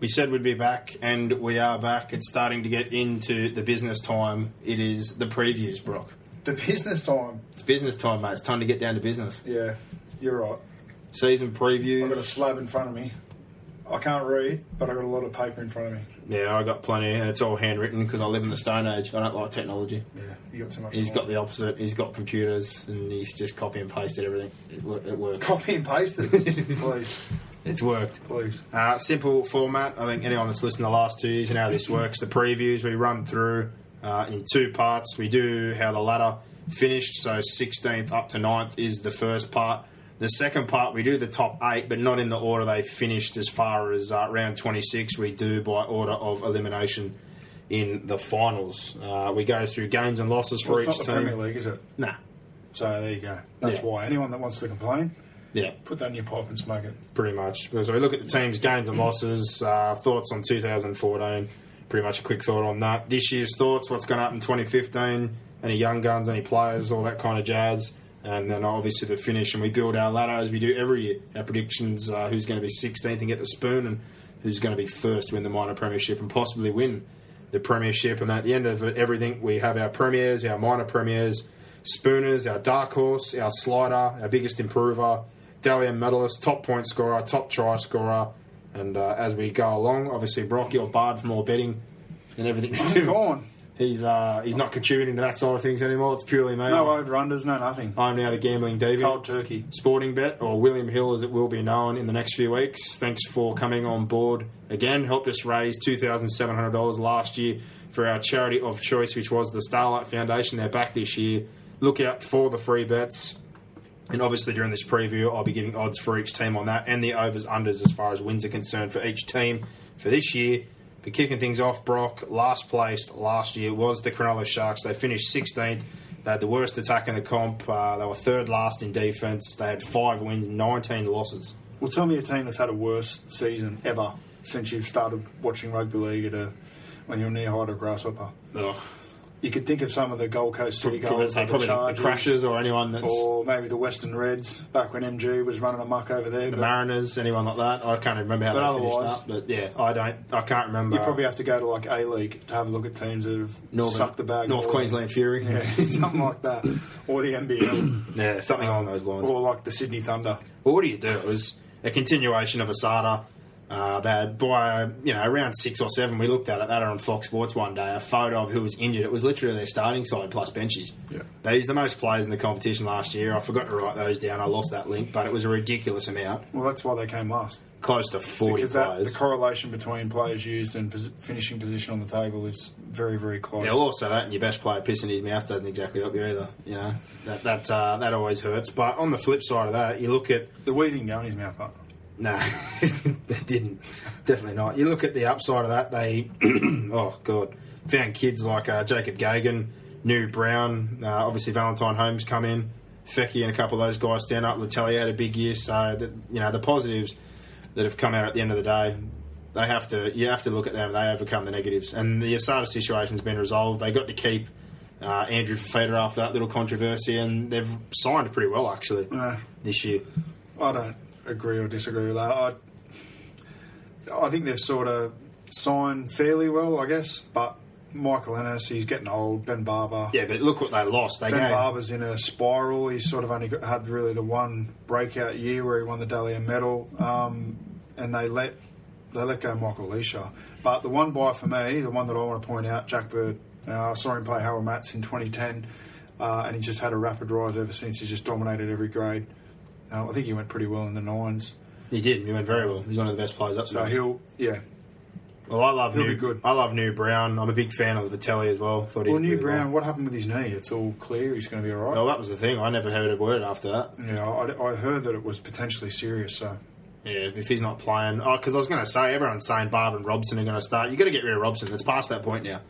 We said we'd be back, and we are back. It's starting to get into the business time. It is the previews, Brock. The business time. It's business time, mate. It's time to get down to business. Yeah, you're right. Season previews. I've got a slab in front of me. I can't read, but I've got a lot of paper in front of me. Yeah, I got plenty, and it's all handwritten because I live in the Stone Age. I don't like technology. Yeah, you got too much. He's time. got the opposite. He's got computers, and he's just copy and pasted everything. It, it works. copy and pasted. please, It's worked. please. Uh, simple format. I think anyone that's listened to the last two years, you know how this works. The previews we run through uh, in two parts. We do how the ladder finished, so 16th up to 9th is the first part. The second part, we do the top eight, but not in the order they finished as far as uh, round 26. We do by order of elimination in the finals. Uh, we go through gains and losses for Well, it's each not the team. Premier League, is it? Nah. So there you go. That's Yeah. why anyone that wants to complain, Yeah. put that in your pipe and smoke it. pretty much. So we look at the team's gains and losses, uh, thoughts on 2014, pretty much a quick thought on that. This year's thoughts, what's going to happen in 2015, any young guns, any players, all that kind of jazz. And then obviously the finish, and we build our ladder as we do every year. Our predictions, uh, who's going to be 16th and get the spoon, and who's going to be first to win the minor premiership and possibly win the premiership. And at the end of it, everything, we have our premiers, our minor premiers, spooners, our dark horse, our slider, our biggest improver, Dally M medalist, top point scorer, top try scorer. And uh, as we go along, obviously Brock, you're barred from all betting and everything. to do. Gone. He's uh, he's not contributing to that side of things anymore. It's purely me. No over unders, no nothing. I'm now the gambling deviant. Cold turkey. Sporting Bet, or William Hill as it will be known in the next few weeks. Thanks for coming on board again. Helped us raise $2,700 last year for our charity of choice, which was the Starlight Foundation. They're back this year. Look out for the free bets. And obviously, during this preview, I'll be giving odds for each team on that and the overs unders as far as wins are concerned for each team for this year. But kicking things off, Brock, last placed last year was the Cronulla Sharks. They finished 16th. They had the worst attack in the comp. Uh, they were third last in defence. They had five wins, 19 losses. Well, tell me a team that's had a worse season ever since you've started watching rugby league at a, when you're near height of grasshopper. Ugh. You could think of some of the Gold Coast City Probably, goals, say like the probably the Chargers, Crashers or anyone that's or maybe the Western Reds back when MG was running amok over there. the but Mariners, anyone like that. I can't remember how But they finished otherwise- up. But yeah, I don't. I can't remember. you probably have to go to like A League to have a look at teams that have Northern, sucked the bag. North Queensland Fury. Yeah, something like that, or the NBL, Yeah, something along those lines. or like the Sydney Thunder. Well, what do you do? It was a continuation of Asada. Uh, had by you know around six or seven. We looked at it. That on Fox Sports one day. A photo of who was injured. It was literally their starting side plus benches. Yeah. They used the most players in the competition last year. I forgot to write those down. I lost that link, but it was a ridiculous amount, Well, that's why they came last. close to forty Because that, the correlation between players used and pos- finishing position on the table is very, very close. Yeah, well, also that and your best player pissing his mouth doesn't exactly help you either. You know that that uh, that always hurts. But on the flip side of that, you look at the weed didn't go in his mouth up. No, they didn't. Definitely not. You look at the upside of that, they, oh, God, found kids like uh, Jacob Gagan, Nu Brown, uh, obviously Valentine Holmes come in, Feki and a couple of those guys stand up. Letelier had a big year, so, that, you know, the positives that have come out at the end of the day, they have to, you have to look at them, they overcome the negatives. And the Asada situation's been resolved. They got to keep uh, Andrew Fifita after that little controversy, and they've signed pretty well, actually, Uh, this year. I don't agree or disagree with that. I, I think they've sort of signed fairly well, I guess. But Michael Ennis, he's getting old. Ben Barber. Yeah, but look what they lost. They Ben gave, Barber's in a spiral. He's sort of only got, had really the one breakout year where he won the Dally M medal, um, and they let they let go Michael Lichaa. But the one buy for me, the one that I want to point out, Jack Bird. Uh, I saw him play Harold Mats in 2010, uh, and he just had a rapid rise ever since. He's just dominated every grade. Uh, I think he went pretty well in the nines. He did. He went very well. He's one of the best players up So he'll, yeah. Well, I love he'll new. be good. I love new Brown. I'm a big fan of Vitelli as well. Thought he Well, Nu Brown, what happened with his knee? It's all clear. He's going to be all right. Well, that was the thing. I never heard a word after that. Yeah, I, I heard that it was potentially serious. So Yeah, if he's not playing, oh, because I was going to say everyone's saying Barb and Robson are going to start. You got to get rid of Robson. It's past that point now.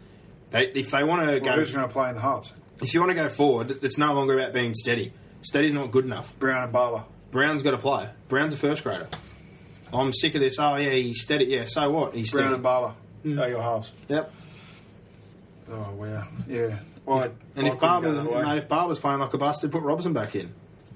They, if they want to well, go, who's going to play in the halves? if you want to go forward, it's no longer about being steady. Steady's not good enough. Brown and Barber. Brown's got to play. Brown's a first grader. I'm sick of this. Oh yeah, he's steady. Yeah, so what? He's Brown steady. and Barber. Mm. Are your halves? Yep. Oh wow, yeah. I, And I if Barber, mate, if Barber's playing like a bastard, put Robson back in.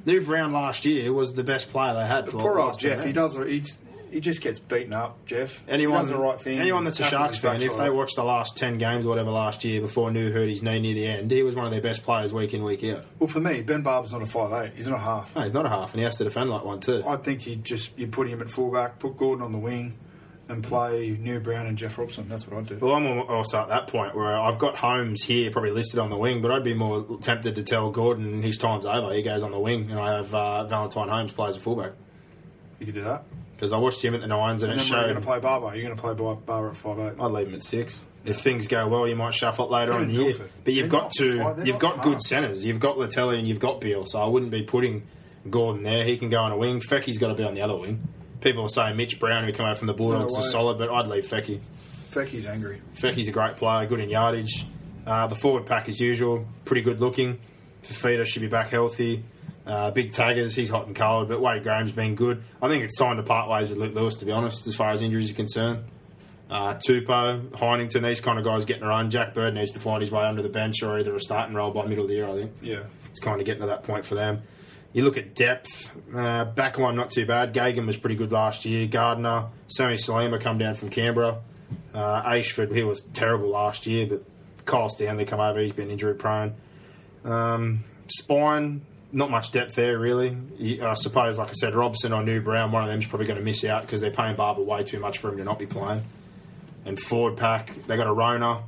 Nu Brown last year was the best player they had. For Poor old Jeff. He does. He's, he just gets beaten up. Jeff. Anyone, he does the right thing. anyone that's a Sharks fan, if they watched the last 10 games or whatever last year before New hurt his knee near the end, he was one of their best players week in, week out. Well, for me, Ben Barber's not a five eight. He's not a half. No, he's not a half, and he has to defend like one too. I think you just you put him at fullback, put Gordon on the wing, and play Nu Brown and Jeff Robson. That's what I'd do. Well, I'm also at that point where I've got Holmes here probably listed on the wing, but I'd be more tempted to tell Gordon his time's over. He goes on the wing, and I have uh, Valentine Holmes plays a fullback. You could do that. Because I watched him at the Nines and, And it showed. going to play Barber. You're going to play Bar- Barber at five eight. I'd leave him at six. If things go well, you might shuffle it later They're on in the year. But you've They're got to. You've got good centres. You've got Latelli and you've got Beal. so I wouldn't be putting Gordon there. He can go on a wing. Feki's got to be on the other wing. People are saying Mitch Brown, who come out from the Bulldogs, No is solid, but I'd leave Feki. Feki's angry. Feki's a great player, good in yardage. Uh, the forward pack, as usual, pretty good looking. Fifita should be back healthy. Uh, big taggers, he's hot and cold, but Wade Graham's been good. I think it's time to part ways with Luke Lewis, to be honest, as far as injuries are concerned. Uh, Tupou, Heighington, these kind of guys getting around. Jack Bird needs to find his way under the bench or either a starting role by middle of the year, I think. Yeah. It's kind of getting to that point for them. You look at depth, uh, backline not too bad. Gagan was pretty good last year. Gardner, Sammy Salima come down from Canberra. Uh, Ashford, he was terrible last year, but Kyle Stanley come over. He's been injury prone. Um, spine, not much depth there really. I suppose, like I said, Robson or Nu Brown, one of them's probably going to miss out because they're paying Barber way too much for him to not be playing. And forward pack, they got a Rona,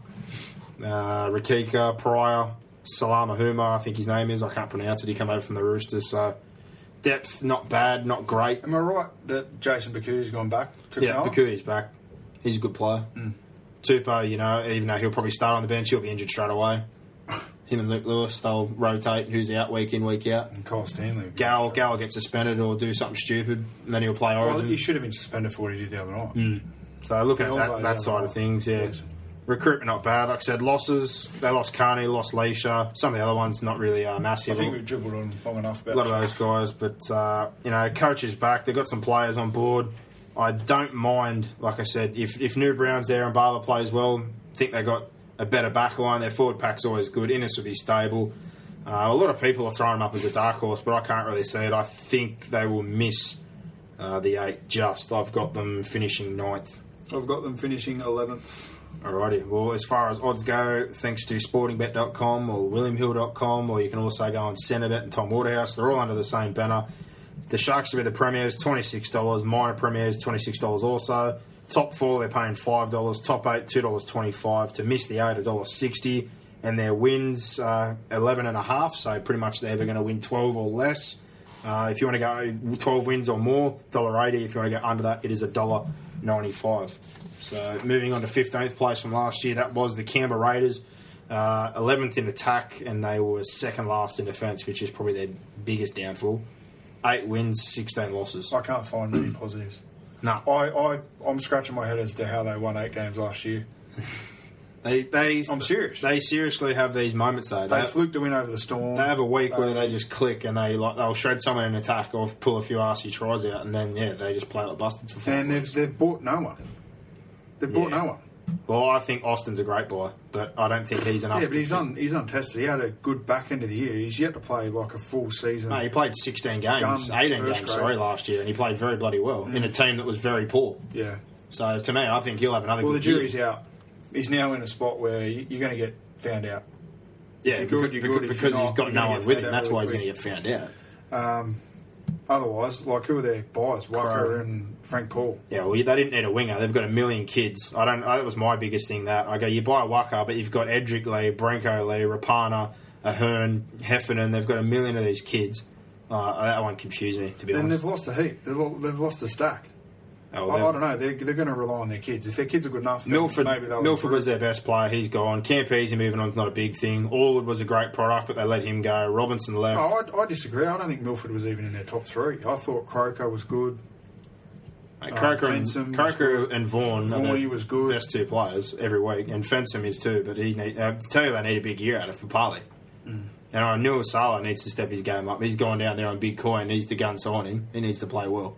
uh, Rakika, Pryor, Salama Huma, I think his name is. I can't pronounce it. He came over from the Roosters. So depth, not bad, not great. Am I right that Jason Baku's gone back to Yeah? Bakui's back. He's a good player. Tupou, you know, even though he'll probably start on the bench, he'll be injured straight away. Him and Luke Lewis, they'll rotate who's out week in, week out. And Kyle Stanley. Gal, Gal gets suspended or do something stupid, and then he'll play Well, Origin. he should have been suspended for what he did the other night. so looking at that, that side of things, yeah. Yes. Recruitment not bad. Like I said, losses. They lost Carney, lost Lichaa. Some of the other ones not really uh, I massive. think we've dribbled on long enough about a lot of those guys, but uh, you know, coach is back. They've got some players on board. I don't mind, like I said, if if Nu Brown's there and Barber plays well, I think they got a better back line. Their forward pack's always good. Ennis would be stable. Uh, a lot of people are throwing them up as a dark horse, but I can't really see it. I think they will miss uh, the eight. Just I've got them finishing ninth. I've got them finishing 11th. Alrighty. Well, as far as odds go, thanks to sportingbet.com or williamhill.com, or you can also go on Centrebet and Tom Waterhouse. They're all under the same banner. The Sharks will be the premiers, $26. Minor premiers, $26 also. Top four, they're paying $5. Top eight, $2.25. To miss the eight, a dollar sixty. And their wins, uh, 11 and a half, so pretty much they're either going to win 12 or less. Uh, if you want to go 12 wins or more, $1.80. If you want to go under that, it is $1.95. So moving on to 15th place from last year, that was the Canberra Raiders. Uh, 11th in attack, and they were second last in defence, which is probably their biggest downfall. Eight wins, 16 losses. I can't find any positives. No, I, I, I'm scratching my head as to how they won eight games last year. they, they, I'm serious. They seriously have these moments though. They They, fluked to win over the Storm. they have a week where they um, just click and they like they'll shred someone in attack or pull a few arsey tries out, and then yeah, they just play like bastards for four. and they've, they've bought no one. They've bought Yeah. no one. Well, I think Austin's a great buy, but I don't think he's enough. Yeah, but he's fit- un, he's untested. He had a good back end of the year. He's yet to play like a full season. No, he played 16 games, 18 games, grade. sorry, last year, and he played very bloody well in a mm. team that was very poor. Yeah. So to me, I think he'll have another Well, the good year. jury's out. He's now in a spot where you're going to get found out. Yeah, you're because, good, you're good. Because you're he's not, got no one with him. That's why he's going to get found out. Um, Otherwise, like who are their buyers? Waqa and Frank Paul. Yeah, well, they didn't need a winger. They've got a million kids. I don't. That was my biggest thing. That I go, you buy Waqa, but you've got Edrick Lee, Brenko Lee, Rapana, Ahern, Heffernan. They've got a million of these kids. Uh, that one confused me, to be Then honest. And they've lost a heap. They've, they've lost a stack. Oh, I, I don't know. They're, they're going to rely on their kids. If their kids are good enough, Milford, maybe they'll Milford was their best player. He's gone. Campese moving on is not a big thing. Allwood was a great product, but they let him go. Robinson left. Oh, I, I disagree. I don't think Milford was even in their top three. I thought Croker was good. Mate, uh, Croker, and, Croker and Vaughan Vaughan the was good. best two players every week, and Fensom is too. But he need, uh, tell you they need a big year out of Papali. Mm. And I knew Salah needs to step his game up. He's gone down there on big coin. He's the gun signing. He needs to play well.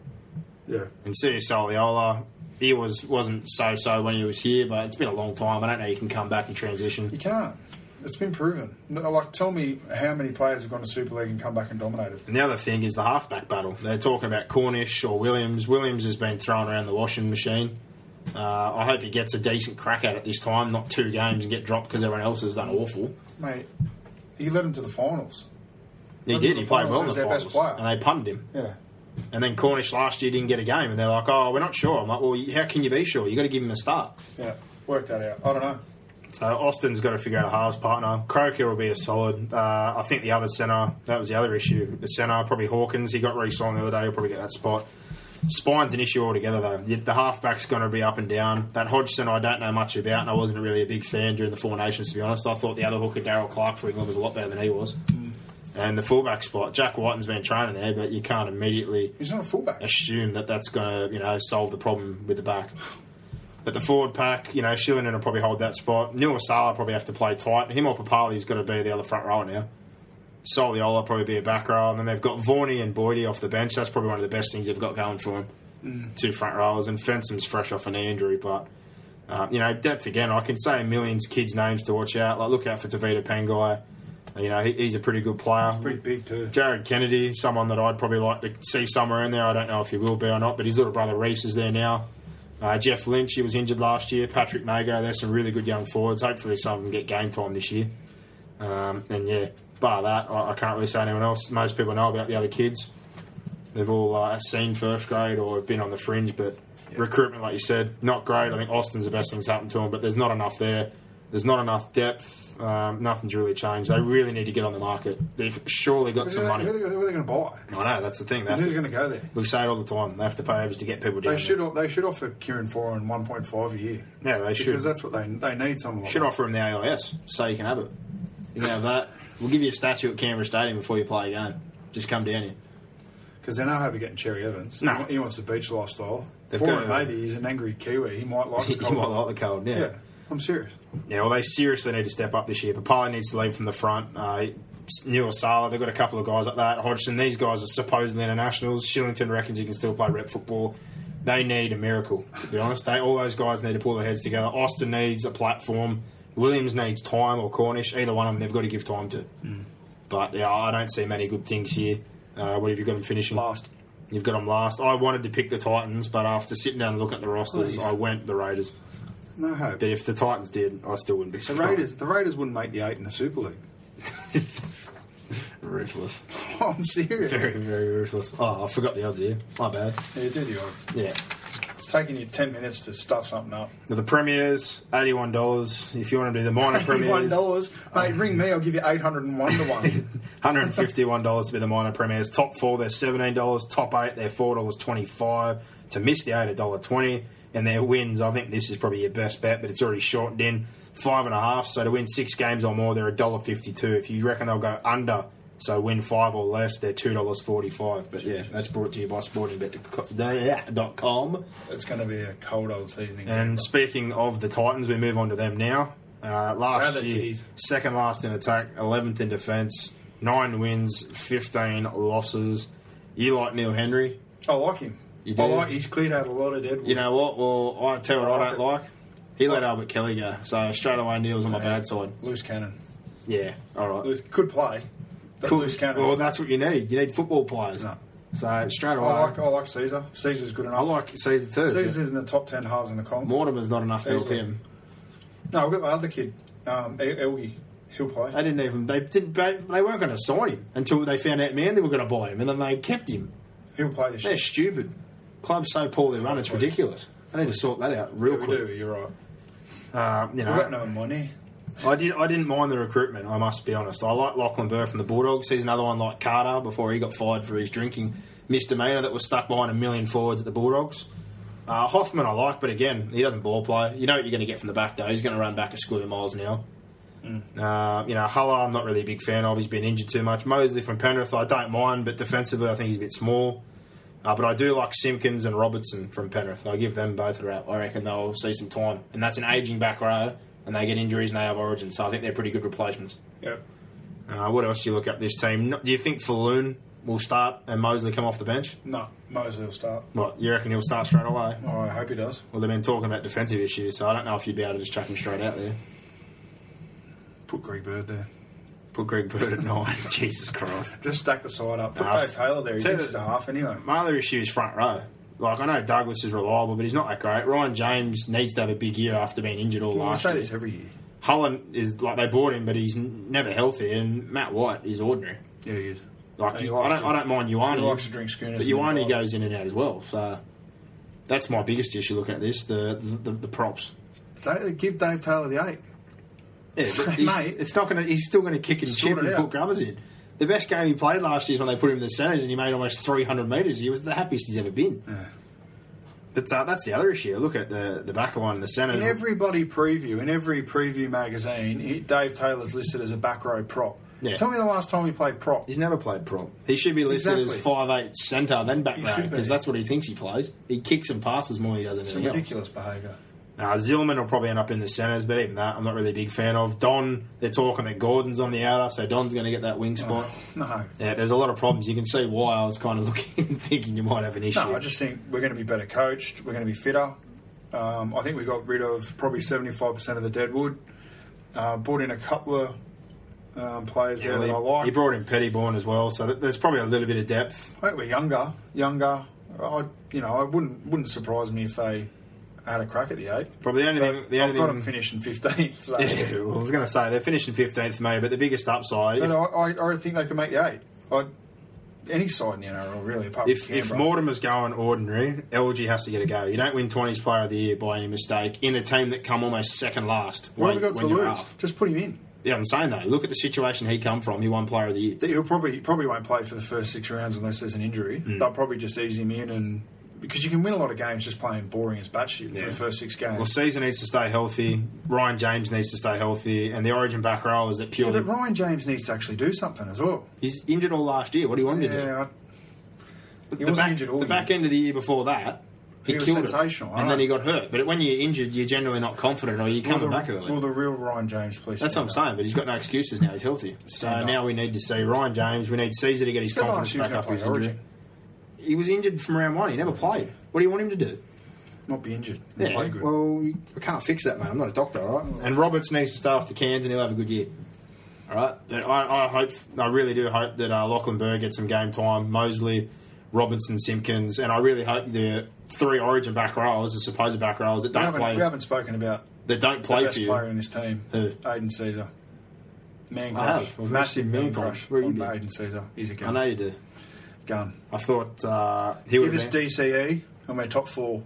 Yeah. And see Soliola, he was wasn't so so when he was here, but it's been a long time. I don't know. You can come back and transition. You can't. It's been proven. No, Like, tell me how many players have gone to Super League and come back and dominated. And the other thing is the halfback battle. They're talking about Cornish or Williams. Williams has been thrown around the washing machine. Uh, I hope he gets a decent crack at it this time, not two games and get dropped because everyone else has done awful. Mate, he led them to the finals. He Went did. He played well in he was the finals, player. and they punted him. Yeah. And then Cornish last year didn't get a game, and they're like, "Oh, we're not sure." I'm like, "Well, how can you be sure? You got to give him a start." Yeah. Work that out. I don't know. So Austin's got to figure out a halves partner. Croker will be a solid. Uh, I think the other centre, that was the other issue. The centre, probably Hawkins. He got re-signed the other day. He'll probably get that spot. Spine's an issue altogether, though. The, the halfback's going to be up and down. That Hodgson, I don't know much about, and I wasn't really a big fan during the Four Nations, to be honest. I thought the other hooker, Daryl Clark, for England, was a lot better than he was. And the fullback spot, Jack Wighton's been training there, but you can't immediately He's not a fullback. assume that that's going to you know solve the problem with the back. But the forward pack, you know, Shillington will probably hold that spot. Neil Salah probably have to play tight. Him or Papali's got to be the other front rower now. Soliola probably be a back row, and then they've got Vorney and Boydie off the bench. That's probably one of the best things they've got going for them. Two front rowers, and Fensom's fresh off an injury, but. Uh, you know, depth again. I can say millions kids' names to watch out. Like, look out for Tevita Pangai. You know, he, he's a pretty good player. Pretty big, too. Jared Kennedy, someone that I'd probably like to see somewhere in there. I don't know if he will be or not, but his little brother Reese is there now. Uh, Jeff Lynch, he was injured last year. Patrick Mago, there's some really good young forwards. Hopefully, some of them get game time this year. Um, and yeah, bar that, I, I can't really say anyone else. Most people know about the other kids. They've all uh, seen first grade or have been on the fringe, but recruitment, like you said, not great. I think Austin's the best thing's happened to him, but there's not enough there. There's not enough depth. Um, nothing's really changed. They really need to get on the market. They've surely got some money. who are they, they going to buy? I know that's the thing. Who's going to go there? we say it all the time. They have to pay overs to get people down. They should. there. They should offer Kieran Foran 1.5 a year. Yeah, they should. Because that's what they they need. Someone like Should that. offer him the AIS so you can have it. You can have that. We'll give you a statue at Canberra Stadium before you play a game. Just come down here. Because they're not happy getting Cherry Evans. No. He, wants the beach lifestyle. They've Foran, maybe he's an angry Kiwi. He might like. the cold might like the cold, yeah. Yeah, I'm serious. Yeah, well, they seriously need to step up this year. Papali needs to lead from the front. Uh, Neil Sala, they've got a couple of guys like that. Hodgson, these guys are supposedly internationals. Shillington reckons he can still play rep football. They need a miracle, to be honest. They all those guys need to pull their heads together. Austin needs a platform. Williams needs time, or Cornish. Either one of them, they've got to give time to. But yeah, I don't see many good things here. Uh, what have you got them finishing? Last. You've got them last. I wanted to pick the Titans, but after sitting down and looking at the rosters, Please. I went the Raiders. No hope. But if the Titans did, I still wouldn't be The surprised. Raiders. The Raiders wouldn't make the eight in the Super League. Ruthless. I'm serious. Very, very ruthless. Oh, I forgot the odds here. My bad. Yeah, do the odds. Yeah. It's taking you ten minutes to stuff something up. Now, the Premiers, $81. If you want to do the minor One Premiers, dollars, mate. Ring me. I'll give you eight hundred and one to one. $151 to be the minor Premiers. Top four, they're $17. Top eight, they're $4.25. To miss the eight, $1.20. And their wins, I think this is probably your best bet, but it's already shortened in. Five and a half, so to win six games or more, they're a dollar fifty-two. If you reckon they'll go under, so win five or less, they're $2.45. But yeah, that's brought to you by sportingbet.com. it's going to be a cold old season. And speaking of the Titans, we move on to them now. Uh, last Rather year, titties. second last in attack, 11th in defence, nine wins, 15 losses. You like Neil Henry? I like him. You I like. He's cleared out a lot of dead. You know what? Well, I tell you what I I, don't it. like. He let Albert Kelly go, so straight away Neil's on my bad side. loose cannon. Yeah, all right. Loose, could play. but Cool. Loose cannon. Well, that's what you need. You need football players. No. So straight away, I like. I like Sezer. Sezer's good enough. I like Sezer too. Sezer's in the top ten halves in the comp. Mortimer's not enough to help him. No, we've got my other kid, um, El- Elgey. He'll play. They didn't even they didn't they weren't going to sign him until they found out man they were going to buy him, and then they kept him. He'll play this. They're stupid. Club's so poorly run, it's ridiculous. I need to sort that out real Yeah, we quick. do. You're right. Uh, you We've got no money. I did. I didn't mind the recruitment. I must be honest. I like Lachlan Burr from the Bulldogs. He's another one like Carter before he got fired for his drinking misdemeanor that was stuck behind a million forwards at the Bulldogs. Uh, Hoffman I like, but again, he doesn't ball play. You know what you're going to get from the back though. He's going to run back a square miles now. Uh, you know, Hulla, I'm not really a big fan of. He's been injured too much. Mosley from Penrith, I don't mind, but defensively, I think he's a bit small. Uh, but I do like Simpkins and Robertson from Penrith. I give them both a rap. I reckon they'll see some time. And that's an ageing back row, and they get injuries and they have origin, so I think they're pretty good replacements. Yep. Uh, what else do you look at this team? Do you think Falloon will start and Mosley come off the bench? No, Mosley will start. What, you reckon he'll start straight away? Oh, I hope he does. Well, they've been talking about defensive issues, so I don't know if you'd be able to just chuck him straight out there. Put Greg Bird there. Put Greg Bird at nine. Jesus Christ. Just stack the side up. Put Nah, Dave Taylor there. He tell thinks he's a half anyway. My other issue is front row. Like I know Douglas is reliable, but he's not that great. Ryan James needs to have a big year after being injured all Well, we last say year. this every year. Holland is like they bought him, but he's never healthy. And Matt White is ordinary. Yeah, he is. Like he I don't, to- I don't mind He likes to drink schooners. but Ioane goes in and out as well. So that's my biggest issue looking at this: the the, the, the props. They- Give Dave Taylor the eight. Yeah, mate, it's not going to. He's still going to kick and chip and out. put grubbers in. The best game he played last year is when they put him in the centres and he made almost 300 metres. He was the happiest he's ever been. But uh, that's the other issue. Look at the the back line in the centres. In every bloody preview, in every preview magazine, he, Dave Taylor's listed as a back row prop. Yeah. Tell me the last time he played prop. He's never played prop. He should be listed Exactly. as five eight centre, then back He row, because that's what he thinks he plays. He kicks and passes more than he does It's anything else. ridiculous behaviour. Uh, Zillman will probably end up in the centres, but even that, I'm not really a big fan of. Don, they're talking that Gordon's on the outer, so Don's going to get that wing spot. No. Yeah, there's a lot of problems. You can see why I was kind of looking, thinking you might have an issue. No, I just think we're going to be better coached. We're going to be fitter. Um, I think we got rid of probably 75% of the deadwood. Uh, brought in a couple of um, players Yeah, there that he, I like. he brought in Pettyborn as well, so th- there's probably a little bit of depth. I think we're younger, younger. I, you know, I wouldn't wouldn't surprise me if they had a crack at the eight. Probably the only thing. The I've only got thing, them finishing fifteenth. So. Yeah, well, I was going to say they're finishing 15th for me, but the biggest upside. But if- I, I, I think they can make the eight. I, any side in the NRL, really, apart If, from if. Mortimer's going ordinary, LG has to get a go. You don't win 20s player of the year by any mistake in a team that come almost second last. what have when- we got to you're lose? half. Just put him in. Yeah, I'm saying that. Look at the situation he come from. He won player of the year. He'll probably he probably won't play for the first six rounds unless there's an injury. Hmm. They'll probably just ease him in and because you can win a lot of games just playing boring as batshit for Yeah. the first six games. Well, Sezer needs to stay healthy. Ryan James needs to stay healthy, and the Origin back row is that yeah, but Ryan James needs to actually do something as well. he's injured all last year. What do you want him to do? Yeah, I, But He the back, injured all the back end of the year before that, he, He was killed sensational, it, and know. then he got hurt. But when you're injured, you're generally not confident, or you're will coming back early. will the real Ryan James please? That's what I'm up? saying, but he's got no excuses now. He's healthy. So now we need to see Ryan James. We need Sezer to get his confidence back after his injury. Origin. He was injured from round one. He never played. What do you want him to do? Not be injured. and play good. well, I can't fix that, man. I'm not a doctor, all right? And Roberts needs to start off the cans, and he'll have a good year. All right. But I, I hope, I really do hope that uh, Lachlan Burr gets some game time. Mosley, Robinson, Simpkins, and I really hope the three Origin back rows, the supposed back rows that don't haven't, play, we haven't spoken about that don't the play best for you. player in this team, Who? Aidan Sezer. Man crush. I've Massive man crush crush. Where you on? Aidan Sezer. He's a I know you do. Gun. I thought uh, he would Give us DCE and we're top four.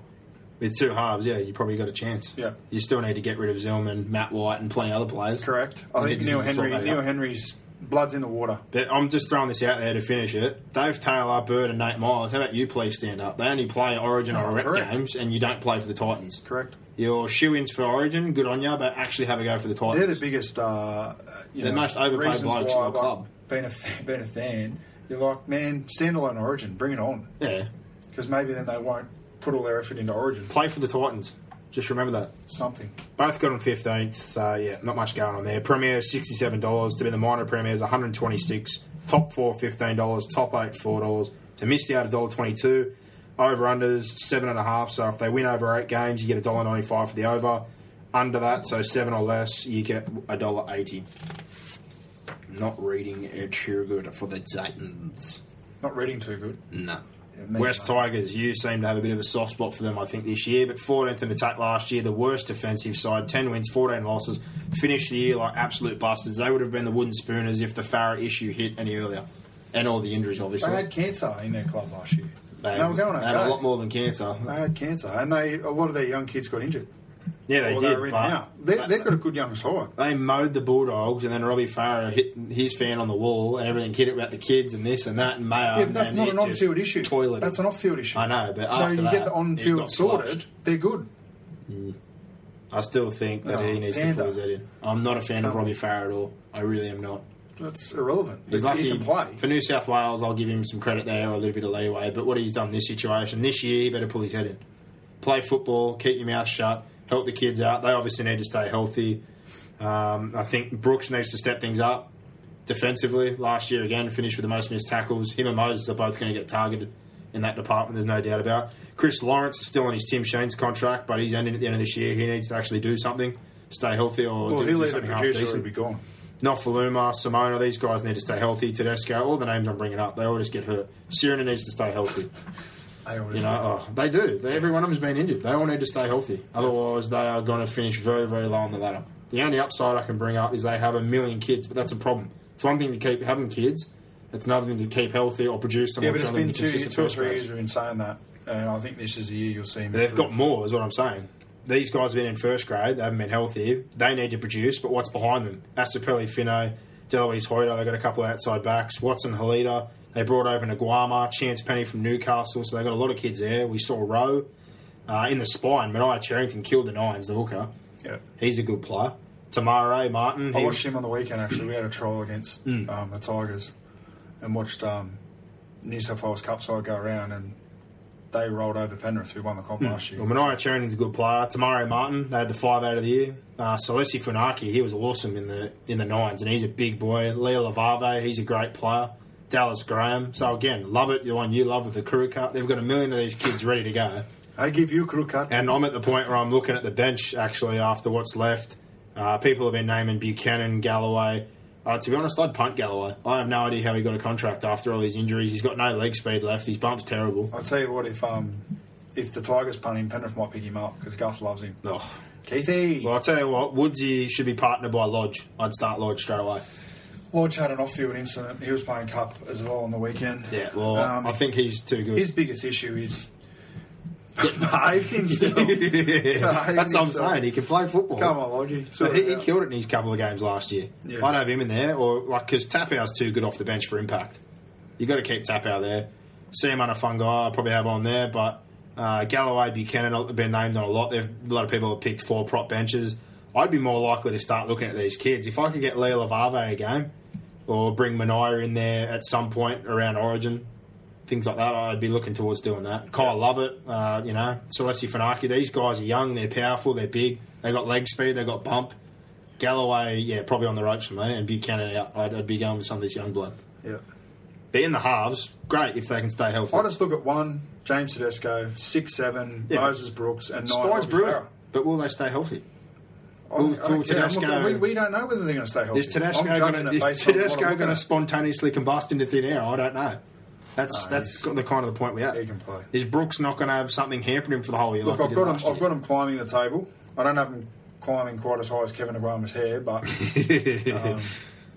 with two halves. Yeah, you probably got a chance. Yeah. You still need to get rid of Zillman, Matt White, and plenty of other players. Correct. I think Neil Henry. Neil out. Henry's blood's in the water. But I'm just throwing this out there to finish it. Dave Taylor, Bird, and Nate Myles. How about you please stand up? They only play Origin or Oh, Rep correct. games, and you don't play for the Titans. Correct. Your shoe-ins for Origin, good on you, but actually have a go for the Titans. They're the biggest. Uh, you They're know, most overpaid blokes in the club. Being a fan, being a fan, you're like, man, standalone Origin, bring it on, yeah, because maybe then they won't put all their effort into Origin. play for the Titans. Just remember that. Something. Both got on 15th, so yeah, not much going on there. Premier $67 to be the minor premiers 126 Top four $15, top eight $4. To miss the out $1.22. Over unders seven and a half. So if they win over eight games, you get $1.95 for the over. Under that, so seven or less, you get $1.80. Not reading Ed Sheergood for the Titans. Not reading too good. No. Yeah, West. Tigers, you seem to have a bit of a soft spot for them, I think, this year. But 14th in attack last year, the worst defensive side, 10 wins, 14 losses. Finished the year like absolute bastards. They would have been the wooden spooners if the Farah issue hit any earlier. And all the injuries, obviously. They had cancer in their club last year. They, They were going they had a lot more than cancer. They had cancer, and they a lot of their young kids got injured. Yeah, they or did. they were in but and out. They, they- they've got a good young side. they mowed the Bulldogs, and then Robbie Farah hit his fan on the wall, and everything hit it about the kids and this and that, and Mayo. Yeah, but that's and not an just on-field issue. Toilet. That's an off-field issue. I know, but so after you that, get the on-field sorted, flushed. they're good. Mm. I still think that Oh, he needs Panda. to pull his head in. I'm not a fan of Come on. Robbie Farah at all. I really am not. That's irrelevant. He's lucky He lucky can play. for New South Wales. I'll give him some credit there, or a little bit of leeway. But what he's done in this situation this year, he better pull his head in. Play football, keep your mouth shut, help the kids out. They obviously need to stay healthy. Um, I think Brooks needs to step things up defensively. Last year again, finished with the most missed tackles. Him and Moses are both going to get targeted in that department. There's no doubt about. Chris Lawrence is still on his Tim Shane's contract, but he's ending at the end of this year. He needs to actually do something, stay healthy, or Well, do, he'll do something half produce or decent. he'll be gone. Nofoaluma, Simona, these guys need to stay healthy. Tedesco, all the names I'm bringing up, they all just get hurt. Sirena needs to stay healthy. They You know, oh, they do. They, every one of them's been injured. They all need to stay healthy. Otherwise, they are going to finish very, very low on the ladder. The only upside I can bring up is they have a million kids, but that's a problem. It's one thing to keep having kids. It's another thing to keep healthy or produce Yeah, someone but it's been two, two or three years we've been saying that, and I think this is the year you'll see. They've got more, is what I'm saying. These guys have been in first grade. They haven't been healthy. They need to produce, but what's behind them? Asapelli, Fino, Deloise Hoyter. They've got a couple of outside backs. Watson, Halita. They brought over Naiqama, Chance Penny from Newcastle. So they've got a lot of kids there. We saw Rowe uh, in the spine. Mania Charrington killed the Nines, the hooker. Yeah. He's a good player. Tamara Martin. I he- watched him on the weekend. Actually, we had a trial against Mm. um, the Tigers, and watched um, New South Wales Cup side go around, and they rolled over Penrith, who won the comp last year. Well, Mania Charrington's a good player. Tamari Martin, they had the five out of the year. Uh, Salesi Funaki, he was awesome in the in the nines, and he's a big boy. Leo Lavave, he's a great player. Dallas Graham. So again, love it. The one you love with the crew cut. They've got a million of these kids ready to go. They give you crew cut. And I'm at the point where I'm looking at the bench actually after what's left. Uh, people have been naming Buchanan, Galloway. Uh, to be honest, I'd punt Galloway. I have no idea how he got a contract after all these injuries. He's got no leg speed left. His bump's terrible. I'll tell you what, if um, if the Tigers punt him, Penrith might pick him up because Gus loves him. Ugh. Keithy! Well, I'll tell you what, Woodsy should be partnered by Lodge. I'd start Lodge straight away. Lodge had an off-field incident. He was playing cup as well on the weekend. Yeah, well, Um, I think he's too good. his biggest issue is behave himself. That's what I'm saying. He can play football. Come on, Lodgy. So he, he killed it in his couple of games last year. Yeah. I'd have him in there, or like because Tapau's too good off the bench for impact. You got to keep Tapau there. Sam Anafunga, I probably have on there, but uh, Galloway, Buchanan have been named on a lot. They've, a lot of people have picked four prop benches. I'd be more likely to start looking at these kids if I could get Leo Lavave a game, or bring Mania in there at some point around Origin. Things like that, I'd be looking towards doing that. Kyle Lovett, uh, you know, Celeste Fanaki. These guys are young, they're powerful, they're big, they got leg speed, they got bump. Galloway, yeah, probably on the ropes for me, and Buchanan out. I'd, I'd be going with some of this young blood. Yeah. But in the halves, great if they can stay healthy. I just look at one, James Tedesco, six, seven, Yeah. Moses Brooks, and nine. Spine's Robbie brilliant, Farah. but will they stay healthy? I- Will- I will don't care. I'm Tedesco- we, we don't know whether they're going to stay healthy. Is Tedesco going to it based on what I'm Tedesco going to spontaneously combust into thin air? I don't know. That's No, that's the kind of the point we're at. He can play. Is Brooks not going to have something hampering him for the whole year? Look, like I've got him. I've got him climbing the table. I don't have him climbing quite as high as Kevin Aguama's hair, but um,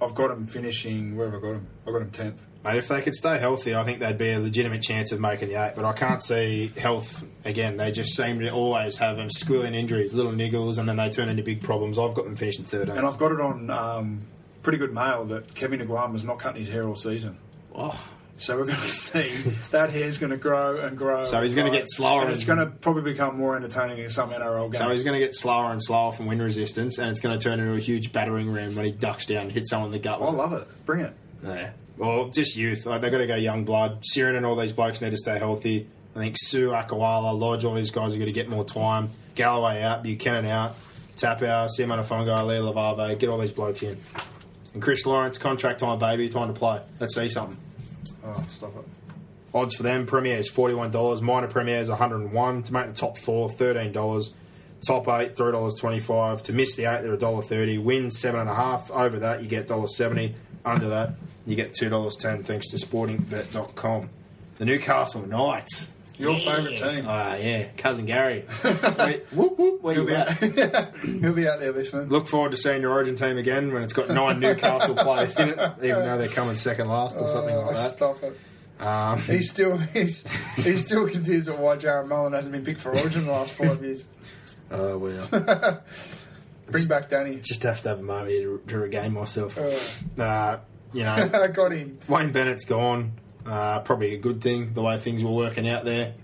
I've got him finishing. Where have I got him? I got him tenth. Mate, if they could stay healthy, I think they'd be a legitimate chance of making the eight. But I can't see health again. They just seem to always have them squilling injuries, little niggles, and then they turn into big problems. I've got them finishing third. And I've got it on um, pretty good mail that Kevin Aguama's not cutting his hair all season. Oh, So we're going to see that hair's going to grow and grow. So he's gonna get slower and it's and- going to probably become more entertaining in some NRL games. so he's going to get slower and slower from wind resistance, and it's going to turn into a huge battering ram when he ducks down and hits someone in the gut. I love it. Bring it. Yeah. Well, just youth. Like, they've got to go young blood. Siren and all these blokes need to stay healthy. I think Sue, Akawala, Lodge, all these guys are going to get more time. Galloway out, Buchanan out, Tapau, Simon Afonga, Leo Lavave, get all these blokes in. And Chris Lawrence, contract time, baby, time to play. Let's see something. Oh, stop it. Odds for them, Premier is $41, minor Premier is 101 To make the top four, $13. Top eight, $3.25. To miss the eight, they're $1.30. Win, 7.5 Over that, you get $1.70. Under that, you get $2.10 thanks to sportingbet.com. The Newcastle Knights. Your Yeah. favourite team. Ah, yeah. Cousin Gary. Wait, whoop, whoop, where He'll you be, at? out, he'll be out there listening. Look forward to seeing your Origin team again when it's got nine Newcastle players in it, even though they're coming second last or something Oh, like that. Stop it. Um, He's still he's he's still confused at why Jarrod Mullen hasn't been picked for Origin in the last five years. oh well, Bring back Danny. just have to have a moment here to, to regain myself. Uh, Uh, you know, I got him. Wayne Bennett's gone. Uh, probably a good thing the way things were working out there.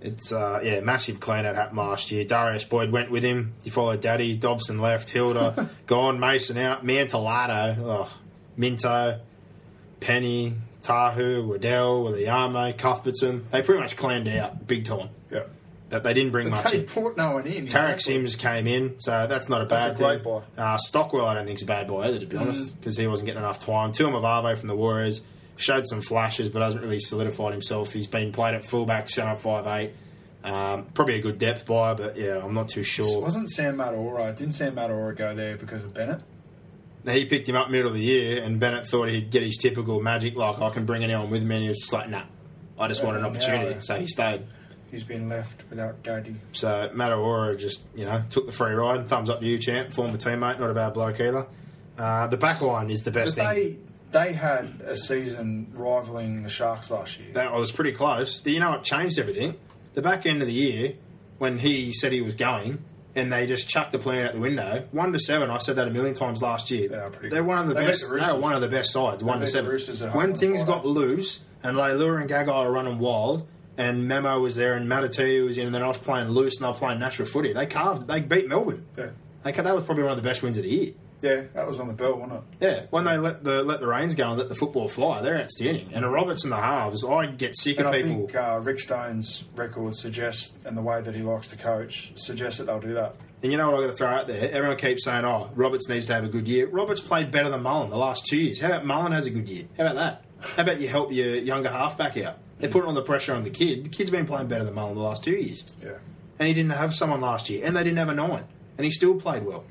It's uh, yeah, massive clean out happened last year. Darius Boyd went with him. He followed Daddy. Dobson left. Hilda gone. Mason out. Mantolato. Oh, Minto, Penny, Tahu, Waddell, Williame, Cuthbertson. They pretty much cleaned out big time. Yeah. But they didn't bring But much they in. brought no one in. Tariq exactly. Sims came in, so that's not a bad That's a great thing. buy. Uh, Stockwell, I don't think is a bad buy either, to be Mm. honest, because he wasn't getting enough time. Tuamavave from the Warriors showed some flashes, but hasn't really solidified himself. He's been played at fullback, centre five eight. Um, probably a good depth buy, but yeah, I'm not too sure. Wasn't Sam Mataora? Didn't Sam Mataora go there because of Bennett? He picked him up middle of the year, and Bennett thought he'd get his typical magic, like I can bring anyone with me, and he was just like, nah, I just want an opportunity. yeah. So he stayed. He's been left without Daddy. So Mataora just, you know, took the free ride. Thumbs up to you, champ. Former teammate, not a bad bloke either. Uh, the back line is the But best thing. they they had a season rivaling the Sharks last year. That was pretty close. You know what changed everything? The back end of the year, when he said he was going, and they just chucked the plan out the window. One to seven, I said that a million times last year. They They're one of the They best. the They're one of the best sides. One to seven. Roosters at home When things got loose and Leilua and Gagai were running wild, and Memo was there and Matatu was in, and then I was playing loose and I was playing natural footy. They carved. They beat Melbourne. Yeah. They, that was probably one of the best wins of the year. Yeah, that was on the belt, wasn't it? Yeah, when they let the let the reins go and let the football fly, they're outstanding. And a Roberts and the halves, I get sick And of I people. think uh, Rick Stone's record suggests, and the way that he likes to coach, suggests that they'll do that. And you know what I've got to throw out there? Everyone keeps saying, oh, Roberts needs to have a good year. Roberts played better than Mullen the last two years. How about Mullen has a good year? How about that? How about you help your younger halfback out? They're putting all the pressure on the kid. The kid's been playing better than Mullen the last two years. Yeah. And he didn't have someone last year. And they didn't have a nine. And he still played well.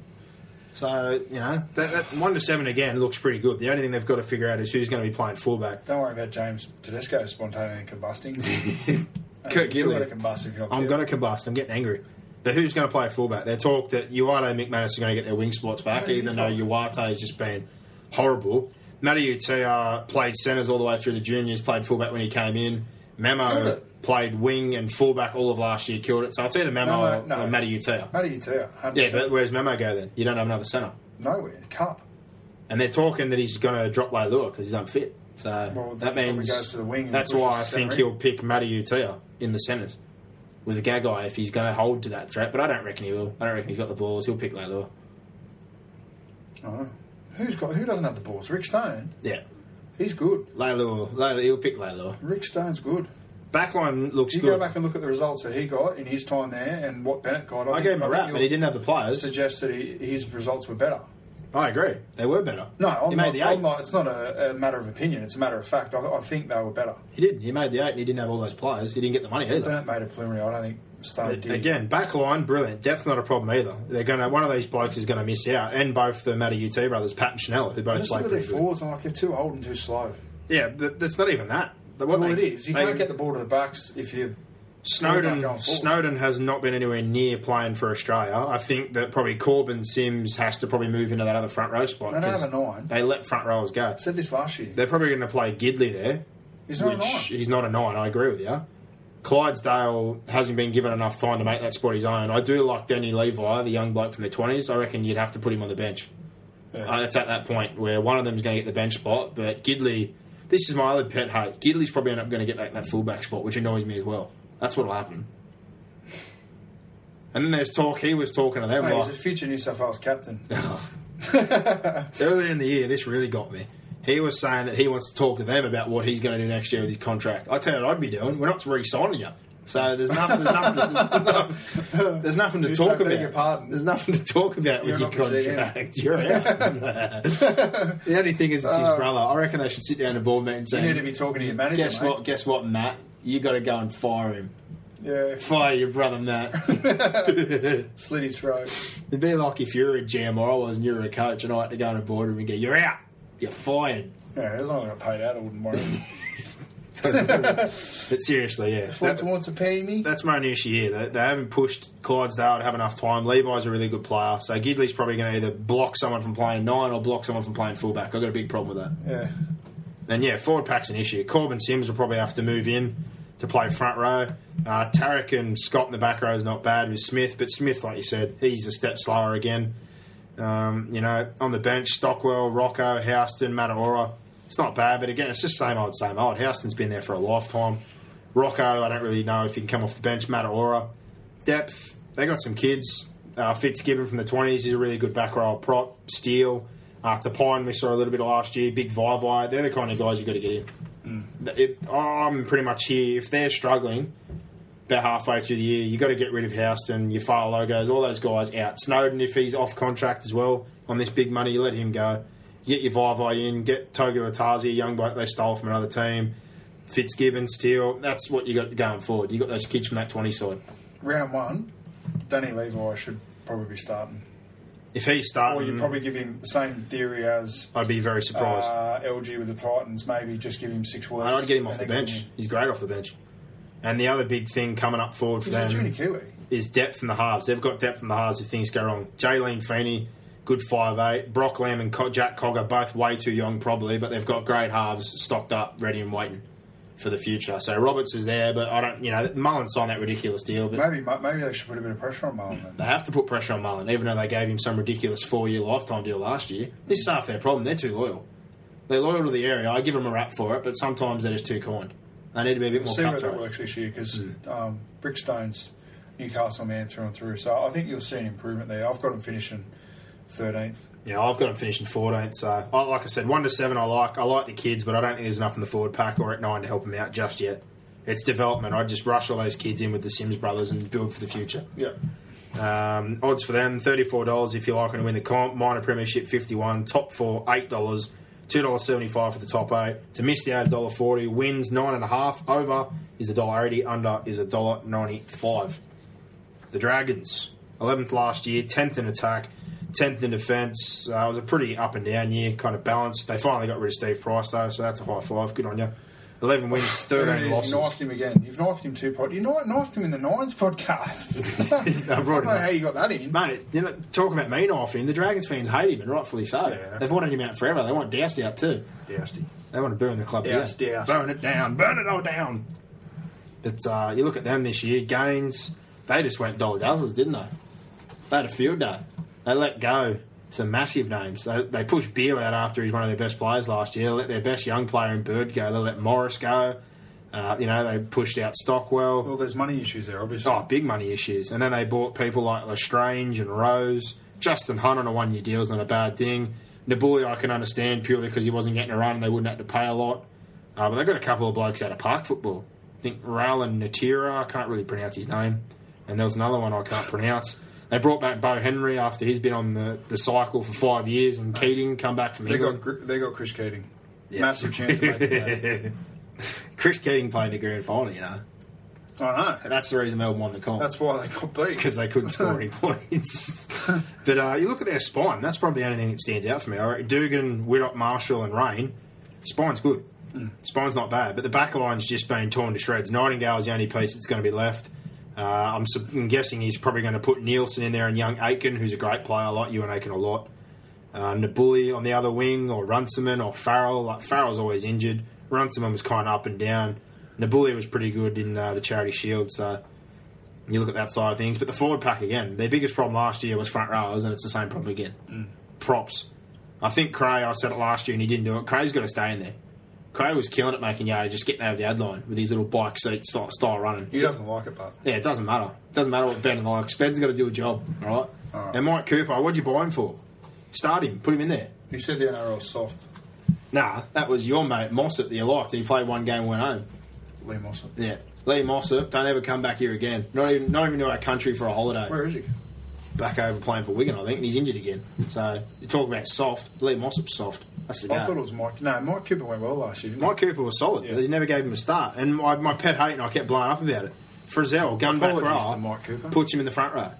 So, you know, that, that one to seven again looks pretty good. The only thing they've got to figure out is who's going to be playing fullback. Don't worry about James Tedesco spontaneously combusting. Kurt Gidley. going to combust if you're not I'm going to combust. I'm getting angry. But who's going to play fullback? They talk that Uate and McManus are going to get their wing spots back, Yeah, even though. Uate has just been horrible. Matty Utea played centres all the way through the juniors, played fullback when he came in. Memo played wing and fullback all of last year, killed it. So you the Memo uh, No, no, no. or Matty Utea. Matty Utea, 100%. Yeah, but where's Memo go then? You don't have another centre. Nowhere. Cup. And they're talking that he's going to drop Leilua because he's unfit. So Well, that means goes to the wing that's why I think he'll pick Matty Utea in the centres with a Gagai if he's going to hold to that threat. But I don't reckon he will. I don't reckon he's got the balls. He'll pick Leilua. Oh. Who's got? Who doesn't have the balls? Rick Stone. Yeah, He's good. Leilua. Leilua he'll pick Leilua. Rick Stone's good. Backline looks good. You good. go back and look at the results that he got in his time there and what Bennett got. I think- gave him a rap, but he didn't have the players. Suggest that he, his results were better. I agree. They were better. No, he I'm made not, the I'm eight. not, it's not a, a matter of opinion. It's a matter of fact. I, I think they were better. He did. He made the eight, and he didn't have all those players. He didn't get the money either. Bennett made a preliminary. I don't think Stone But again, back line, brilliant. Depth not a problem either. They're gonna one of these blokes is gonna miss out, and both the Matty UT brothers, Pat and Chanel, who both play look at their good. forwards. I'm like, they're too old and too slow. Yeah, that's not even that. What Well, they- it is. You they- can't get the ball to the backs if you. Snowden. Snowden has not been anywhere near playing for Australia. I think that probably Korbin Sims has to probably move into that other front row spot. They don't have a nine. They let front rowers go. I said this last year. They're probably going to play Gidley there. He's not a nine. He's not a nine. I agree with you. Clydesdale hasn't been given enough time to make that spot his own. I do like Danny Levi, the young bloke from the twenties. I reckon you'd have to put him on the bench. Yeah. Uh, it's at that point where one of them is going to get the bench spot, but Gidley. This is my other pet hate. Gidley's probably end up going to get back that fullback spot, which annoys me as well. That's what'll happen. And then there's talk. He was talking to them Mate, he's a future New South Wales captain. earlier in the year. This really got me. He was saying that he wants to talk to them about what he's going to do next year with his contract. I tell you what I'd be doing. We're not re-signing you. So there's nothing. There's nothing. To, there's nothing, there's nothing to You talk about. your pardon. There's nothing to talk about with You're your the GM. contract. You're out. the only thing is, it's his Uh, brother. I reckon they should sit down at board meeting and say, You need to be talking to your manager, "Guess mate. what? Guess what, Matt? You got to go and fire him. Yeah, Fire your brother, Matt." slit his throat. It'd be like if you were a GM or I was and you were a coach and I had to go in a boardroom and go, "You're out. You're fired." Yeah, as long as I got paid out, I wouldn't worry. But seriously, yeah. Fort That- wants to pay me. that's my only issue here. They, they haven't pushed Clydesdale to have enough time. Levi's a really good player, so Gidley's probably going to either block someone from playing nine or block someone from playing fullback. I've got a big problem with that. Yeah. And yeah, forward pack's an issue. Korbin Sims will probably have to move in to play front row. Uh, Tariq and Scott in the back row is not bad with Smith, but Smith, like you said, he's a step slower again. Um, you know, on the bench, Stockwell, Rocco, Houston, Mataora. It's not bad, but again, it's just same old, same old. Houston's been there for a lifetime. Rocco, I don't really know if he can come off the bench. Mataora, depth. They got some kids. Uh, Fitzgibbon from the twenties. He's a really good back row prop. Steele, uh, Tapine, we saw a little bit of last year. Big Vivai. They're the kind of guys you've got to get in. It, I'm pretty much here. If they're struggling, about halfway through the year, you've got to get rid of Houston, your far logos, all those guys out. Snowden, if he's off contract as well on this big money, you let him go. Get your Vivai in, get Togi Latazi, a young bloke they stole from another team. Fitzgibbon, Steele. That's what you got going forward. You got those kids from that 20 side. Round one, Danny Levi should probably be starting. If he's starting, Or you probably give him the same theory as I'd be very surprised. uh, Elgey with the Titans. Maybe just give him six weeks. I'd get him off the bench. He's great off the bench. And the other big thing coming up forward for He's them Kiwi. is depth in the halves. They've got depth in the halves if things go wrong. Jaelen Feeney, good five eight. Brock Lamb and Jack Cogger, both way too young probably, but they've got great halves stocked up, ready and waiting for the future. So Roberts is there, but I don't, you know, Mullen signed that ridiculous deal, but Maybe maybe they should put a bit of pressure on Mullen. Then. they have to put pressure on Mullen, even though they gave him some ridiculous four year lifetime deal last year. This is half their problem. They're too loyal. They're loyal to the area. I give them a rap for it, but sometimes they're just too kind. They need to be a bit more See where that works this year because Hmm. um, Brickstone's Newcastle man through and through. So I think you'll see an improvement there. I've got him finishing thirteenth. Yeah, I've got him finishing 14th. So, I, like I said, one to seven, I like. I like the kids, but I don't think there's enough in the forward pack or at nine to help them out just yet. It's development. I'd just rush all those kids in with the Sims brothers and build for the future. Yeah. Um, odds for them thirty-four dollars if you're liking to win the comp. Minor Premiership fifty-one. Top four eight dollars. Two dollars seventy-five for the top eight. To miss the eight dollar forty. Wins nine and a half. Over is a dollar eighty. Under is a dollar ninety-five. The Dragons, eleventh last year, tenth in attack, tenth in defence. Uh, it was a pretty up and down year, kind of balanced. They finally got rid of Steve Price though, so that's a high five. Good on you. Eleven wins, There it thirteen is. losses. You've knifed him again. You've knifed him two pod. You knifed him in the Nines podcast. I I don't know up. how you got that in. Mate, you know, talk about me knifing him. The Dragons fans hate him, and rightfully so. Yeah. They've wanted him out forever. They want Doust out too. Dousty. They want to burn the club Doused, down. doused. Burn it down. Burn it all down. But uh, you look at them this year, Gaines, they just went dollar dazzlers, didn't they? They had a field day. They let go some massive names. They, they pushed Beale out after he's one of their best players last year. They let their best young player in Bird go. They let Morris go. Uh, you know, they pushed out Stockwell. Well, there's money issues there, obviously. Oh, big money issues. And then they bought people like Lestrange and Rose. Justin Hunt on a one year deal is not a bad thing. Nabuli I can understand purely because he wasn't getting a run and they wouldn't have to pay a lot. Uh, but they got a couple of blokes out of park football. I think Rowland Natira, I can't really pronounce his name. And there was another one I can't pronounce. They brought back Bo Henry after he's been on the, the cycle for five years, and Keating come back from They England. got they got Chris Keating. Massive chance of making. Chris Keating played the grand final, you know. I know. And that's the reason Melbourne won the comp. That's why they got beat. because they couldn't score any points. but uh, you look at their spine, that's probably the only thing that stands out for me. All right, Dugan, Widdop, Marshall, and Rein, spine's good. Spine's not bad, but the back line's just been torn to shreds. Nightingale's the only piece that's going to be left. Uh, I'm, I'm guessing he's probably going to put Nielsen in there and young Aitken, who's a great player. I like you and Aitken a lot. Uh, Nabuli on the other wing, or Runciman, or Farrell. Like Farrell's always injured. Runciman was kind of up and down. Nabuli was pretty good in uh, the Charity Shield, so you look at that side of things. But the forward pack again, their biggest problem last year was front rowers, and it's the same problem again. Props. I think Creagh. I said it last year, and he didn't do it. Creagh's got to stay in there. Creagh was killing it making yard, just getting over the ad line with his little bike seat style, style running. He doesn't like it, but Yeah, it doesn't matter. It doesn't matter what Ben likes. Ben's got to do a job, all right? All right. And Mike Cooper, what'd you buy him for? Start him, put him in there. he said the NRL's soft. Nah, that was your mate Mossop that you liked. And he played one game, and went home. Lee Mossop. Yeah, Lee Mossop, don't ever come back here again. Not even, not even to our country for a holiday. Where is he? Back over playing for Wigan, I think, and he's injured again. So you talk about soft. Lee Mossop's soft. I thought it was Mike. No, Mike Cooper went well last year. Mike Cooper was solid. Yeah. but They never gave him a start. And my, my pet hate, and I kept blowing up about it. Frizell, gun back row, to Mike Cooper. puts him in the front row.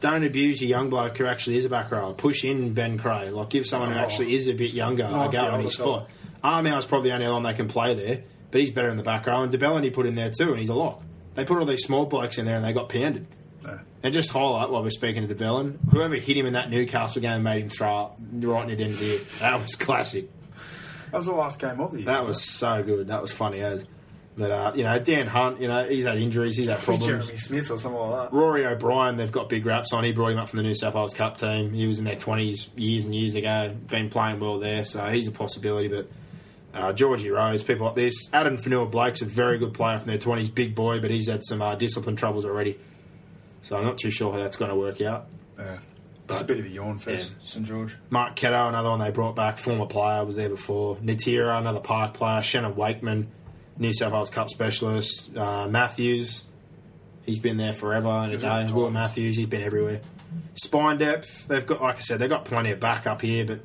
Don't abuse your young bloke who actually is a back row. Push in Ben Creagh. Like, give someone who Oh. actually is a bit younger Oh, a go on his spot. Armour's probably the only one they can play there, but he's better in the back row. And he put in there too, and he's a lock. They put all these small blokes in there, and they got pounded. No. And just highlight while we're speaking to the villain, whoever hit him in that Newcastle game made him throw up right near the end of the year. That was classic. That was the last game of the year. That was so good. That was funny as. But uh, you know, Dan Hunt, you know, he's had injuries, he's had problems. Jeremy Smith or something like that. Rory O'Brien, they've got big raps on. He brought him up from the New South Wales Cup team. He was in their twenties years and years ago. Been playing well there, so he's a possibility. But uh, Georgie Rose, people like this. Adam Fanua Blake's a very good player from their twenties, big boy, but he's had some uh, discipline troubles already. So I'm not too sure how that's going to work out. Yeah. It's a bit of a yawn fest, St George. Marketo, another one they brought back, former player, was there before. Natira, another park player. Shannon Wakeman, New South Wales Cup specialist. Uh, Matthews, he's been there forever and a day. Will Matthews, he's been everywhere. Spine depth, they've got, like I said, they've got plenty of backup here, but,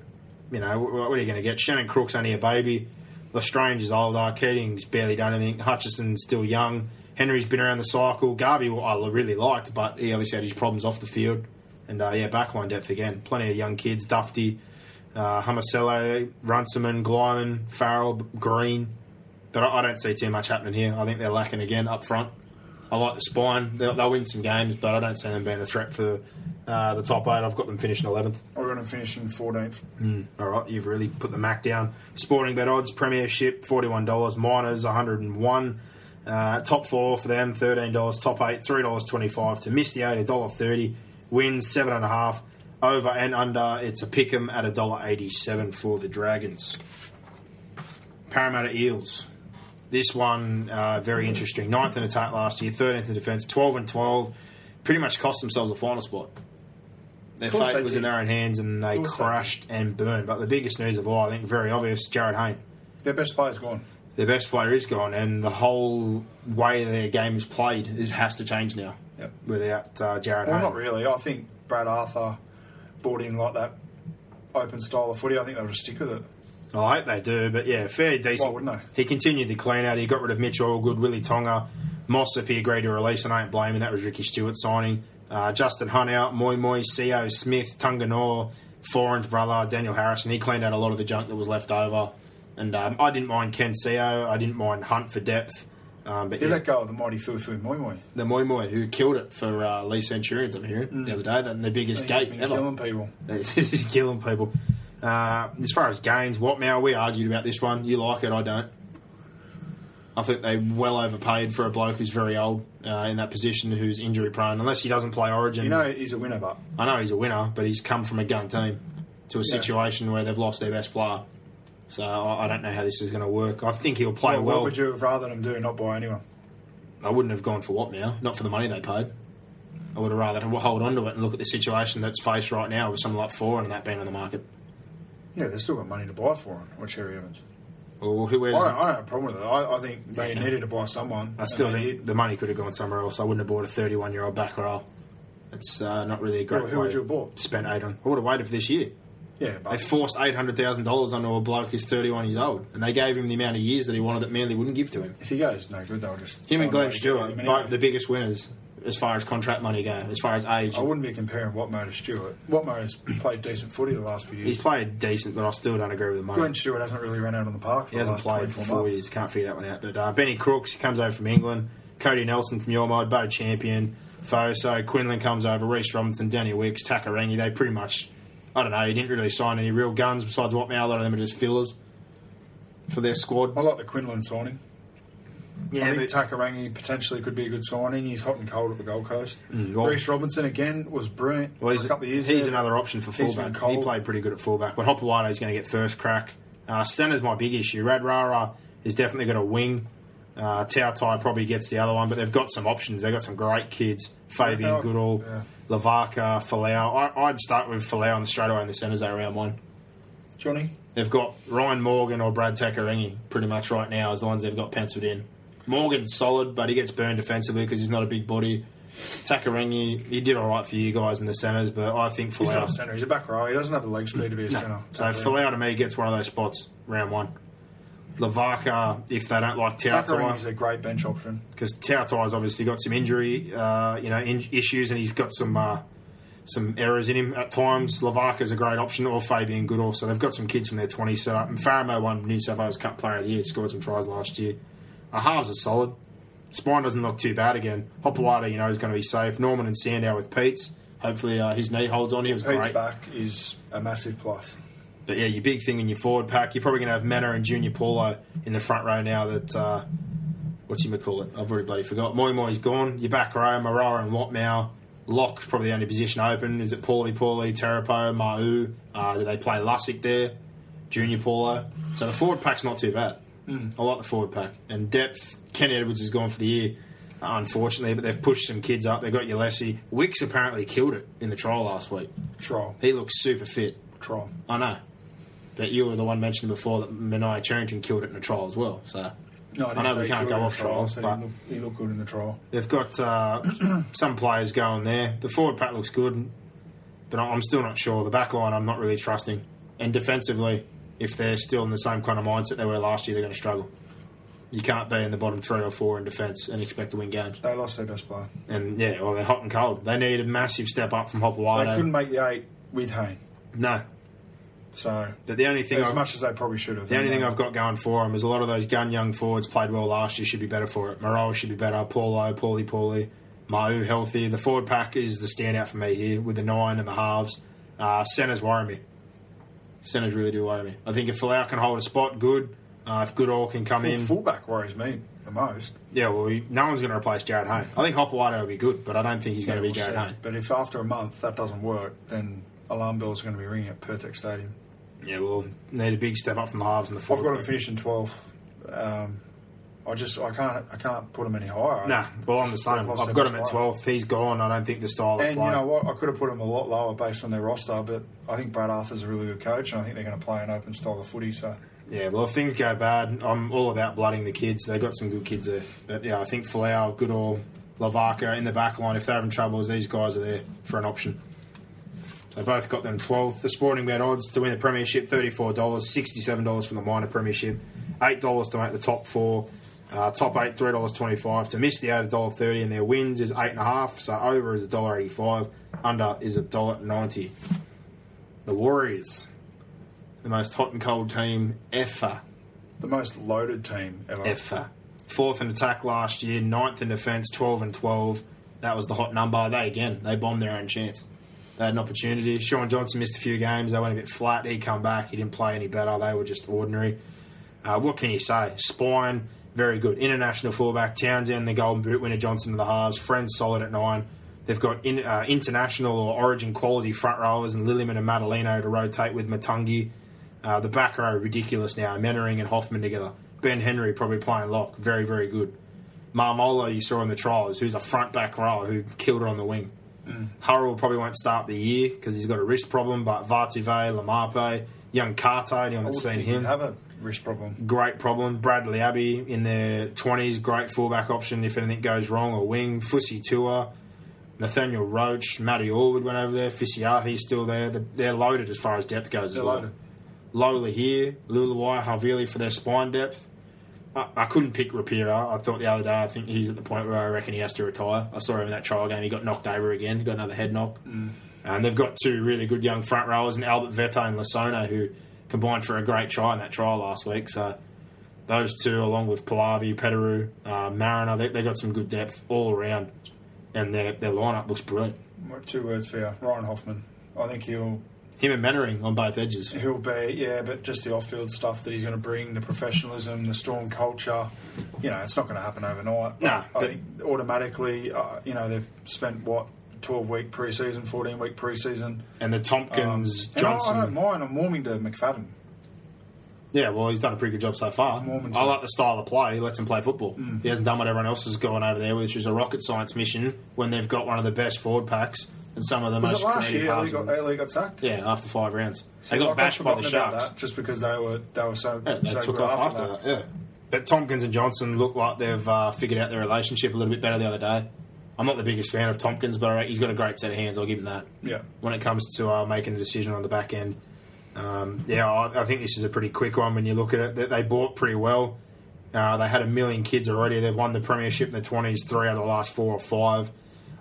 you know, what, what are you going to get? Shannon Crook's only a baby. Lestrange is older. Keating's barely done anything. Hutchison's still young. Henry's been around the cycle. Garvey, well, I really liked, but he obviously had his problems off the field. And uh, yeah, backline depth again. Plenty of young kids. Dufty, uh, Runciman, Glyman, Farrell, Green. But I, I don't see too much happening here. I think they're lacking again up front. I like the spine. They'll, they'll win some games, but I don't see them being a threat for uh, the top eight. I've got them finishing 11th. I've got him finishing 14th. All right, you've really put the Mac down. Sporting bet odds, Premiership, $41. Miners, 101 uh, Top four for them, $13. Top eight, $3.25. To miss the eight, a dollar thirty. Wins, 7.5. Over and under, it's a pick 'em at $1.87 for the Dragons. Parramatta Eels. This one, uh, very interesting. Ninth in attack last year, 13th in defence, 12 and 12. Pretty much cost themselves a final spot. Their fate was did. in their own hands and they crashed and burned. But the biggest news of all, I think, very obvious, Jarryd Hayne. Their best player's gone. Their best player is gone, and the whole way their game is played is has to change now Yep. without uh, Jarryd Well, Hayne. not really. I think Brad Arthur brought in like that open style of footy. I think they'll just stick with it. I hope they do, but yeah, fairly decent. Why wouldn't they? He continued the clean out. He got rid of Mitch Allgood, Willie Tonga, Mossop. He agreed to release, and I ain't blaming. That was Ricky Stuart signing. Uh, Justin Hunt out, Moi Moi, Co Smith, Tunganor, Foran's brother, Daniel Harrison. He cleaned out a lot of the junk that was left over. And um, I didn't mind Ken Co. I didn't mind Hunt for depth. Um, but yeah, let go of the mighty Fuifui Moi Moi. the Moi Moi, who killed it for uh, Leigh Centurions, I'm hearing, the other day. That the biggest gate ever. killing people. He's killing people. Uh, as far as gains, what now? we argued about this one. You like it, I don't. I think they well overpaid for a bloke who's very old uh, in that position, who's injury prone. Unless he doesn't play Origin, You know he's a winner, but I know he's a winner, but he's come from a gun team to a Yeah. situation where they've lost their best player. So I, I don't know how this is going to work. I think he'll play well, well. what would you have rather them do? Not buy anyone. I wouldn't have gone for what now? not for the money they paid. I would have rather hold on to it and look at the situation that's faced right now with someone like Foran that being on the market. Yeah, they've still got money to buy for him. Or Cherry Evans. Or who I wears don't, I don't have a problem with it. I, I think they Yeah. needed to buy someone. I still think did. the money could have gone somewhere else. I wouldn't have bought a 31 year old back row. It's uh, not really a great Who- who would you have bought? Spent eight on. I would have waited for this year. Yeah, They forced eight hundred thousand dollars onto a bloke who's 31 years old, and they gave him the amount of years that he wanted that Manly wouldn't give to him. if he goes no good, they'll just Him and Glenn Stewart, him both the biggest winners as far as contract money go, as far as age. I wouldn't be comparing Watmough to Stewart. Watmough has played decent footy the last few years. He's played decent, but I still don't agree with the money. Glenn Stewart hasn't really run out on the park for He the hasn't played for four months. years. Can't figure that one out. But uh, Benny Crooks he comes over from England. Cody Nelson from your mod, Bo Champion, Foso, Quinlan comes over, Reece Robinson, Danny Wicks, Takarangi. They pretty much, I don't know, he didn't really sign any real guns besides Watmough. A lot of them are just fillers for their squad. I like the Quinlan signing. Yeah, I think but- Takarangi potentially could be a good signing. He's hot and cold at the Gold Coast. Mm, well- Reece Robinson again was brilliant Well, for he's, a couple of years. he's there. another option for He's fullback. been cold. He played pretty good at fullback, but Hopoate is going to get first crack. Uh, centre's my big issue. Radradra is definitely got a wing. Uh, Toutai probably gets the other one, but they've got some options. They've got some great kids. Fabian Yeah. Goodall, Yeah. Lavaka, Folau. I, I'd start with Folau on the straight away in the centres there round one. Johnny. They've got Ryan Morgan or Brad Takarangi pretty much right now as the ones they've got penciled in. Morgan's solid, but he gets burned defensively because he's not a big body. Takarangi, he did all right for you guys in the centres, but I think He's not a centre. He's a back row. He doesn't have the leg speed to be a centre. So Folau to me gets one of those spots round one. Lavaka, if they don't like Toutai, a great bench option. because Toutai's obviously got some injury, uh, you know, in- issues, and he's got some uh, some errors in him at times. Lavaka's a great option, or Fabian Goodall. So they've got some kids from their 20s set up. And Faramo won New South Wales Cup Player of the Year, scored some tries last year. Our halves are solid. Spine doesn't look too bad again. Hopoate, you know, is going to be safe. Norman and Sandow with Peats. Hopefully uh, his knee holds on. He was Peats' great. back is a massive plus. But yeah, your big thing in your forward pack, you're probably going to have Mannah and Junior Paulo in the front row now that, uh, what's he call it? I've already bloody forgot. Moi Moi's gone. Your back row, Moeroa and Watmough. Lock, probably the only position open. Is it Pauli Pauli, Terepo, Ma'u? Uh, do they play Lussick there? Junior Paulo. So the forward pack's not too bad. I like the forward pack. And depth, Ken Edwards is gone for the year, unfortunately, but they've pushed some kids up. They've got Ulessi. Wicks apparently killed it in the trial last week. Trial. He looks super fit. Trial. I know. But you were the one mentioning before that Manai Charrington killed it in a trial as well. So No, I didn't know we can't go off trial, trials, so but he looked, he looked good in the trial. they've got uh, some players going there. The forward pack looks good, but I'm still not sure. The back line, I'm not really trusting. And defensively, if they're still in the same kind of mindset they were last year, they're going to struggle. You can't be in the bottom three or four in defence and expect to win games. They lost their best player. And yeah, well, they're hot and cold. They need a massive step up from Hopoate. They couldn't make the eight with Hayne. No, So but the only thing as I've- much as they probably should have. The only thing I've got going for them is a lot of those gun young forwards played well last year should be better for it. Moreau should be better. Paulo, Pauli, Pauli, Mau healthy. The forward pack is the standout for me here with the nine and the halves. Uh, centers worry me. Centers really do worry me. I think if Folau can hold a spot, good. Uh, if Goodall can come Full- in, fullback worries me the most. yeah, well, he- no one's going to replace Jarryd Hayne. I think Hopoate will be good, but I don't think he's going to be We'll Jarryd see. Hayne. But if after a month that doesn't work, then alarm bells are going to be ringing at Pirtek Stadium. Yeah, well, need a big step up from the halves and the I've got them finishing 12th. Um, I just I can't I can't put them any higher. Nah, well, I'm the same. I've got him at. 12th. He's gone. I don't think the style of And you know what? I could have put them a lot lower based on their roster, but I think Brad Arthur's a really good coach, and I think they're going to play an open style of footy. So Yeah, well, if things go bad, I'm all about blooding the kids. They've got some good kids there. But yeah, I think Folau, Goodall, Lavaca in the back line, if they're having troubles, these guys are there for an option. So both got them 12th. The sporting bet odds to win the Premiership $34, $67 from the minor Premiership, $8 to make the top four. Uh, top eight, $3.25. To miss the eight, $1.30. And their wins is 8.5. So over is $1.85. Under is $1.90. The Warriors, the most hot and cold team ever the most loaded team ever. ever. Fourth in attack last year, ninth in defence, 12 and 12. That was the hot number. They, again, they bombed their own chance. They had an opportunity. Shaun Johnson missed a few games. They went a bit flat. He come back. He didn't play any better. They were just ordinary. Uh, what can you say? Spine, very good. International fullback. Townsend, the golden boot winner. Johnson to the halves. Friends solid at nine. They've got in, uh, international or origin quality front rowers and Lillyman and Matulino to rotate with Matungi. Uh, the back row ridiculous now. Mannering and Hoffman together. Ben Henry probably playing lock. Very, very good. Maumalo you saw in the trials, who's a front back rower who killed it on the wing. Hurrell probably won't start the year because he's got a wrist problem, but Vartive, Lamape, young Carter, anyone that's seen him have a wrist problem. great problem. Bradley Abbey in their 20s, great fullback option if anything goes wrong, or wing. Fussy Tua, Nathaniel Roache, Matty Allwood went over there. Fisiiahi's still there. They're- loaded as far as depth goes They're as well. loaded. Lowly here, Leuluai, Havili for their spine depth. I, I couldn't pick Rapira. I thought the other day, I think he's at the point where I reckon he has to retire. I saw him in that trial game. He got knocked over again. Got another head knock. And they've got two really good young front rowers, and Albert Vete and Lasona, who combined for a great try in that trial last week. So those two, along with Palavi, Petaru, uh, Mariner, they, they got some good depth all around. And their, their lineup looks brilliant. Two words for you, Ryan Hoffman. I think he'll Him and Mannering on both edges. he'll be yeah, but just the off-field stuff that he's going to bring, the professionalism, the storm culture. You know, it's not going to happen overnight. No, I think automatically, uh, you know, they've spent what. 12 week preseason, 14 week preseason. And the Um, Tomkins, and I- Johnson. I, don't mind. I'm warming to McFadden. Yeah, well, he's done a pretty good job so far. I like the style of play. He lets him play football. Mm. He hasn't done what everyone else has gone over there, which is a rocket science mission when they've got one of the best forward packs and some of the Was most it last year in- got, Ellie got sacked? Yeah, after five rounds. See, they got like, bashed by the Sharks. that just because they were they were so, Yeah, they so took good off after, after that. Yeah. But Tomkins and Johnson look like they've uh, figured out their relationship a little bit better the other day. I'm not the biggest fan of Tomkins, but he's got a great set of hands. I'll give him that. Yeah. When it comes to uh, making a decision on the back end, um, yeah, I, I think this is a pretty quick one when you look at it. They, they bought pretty well. Uh, they had a million kids already. They've won the premiership in the 20s, three out of the last four or five.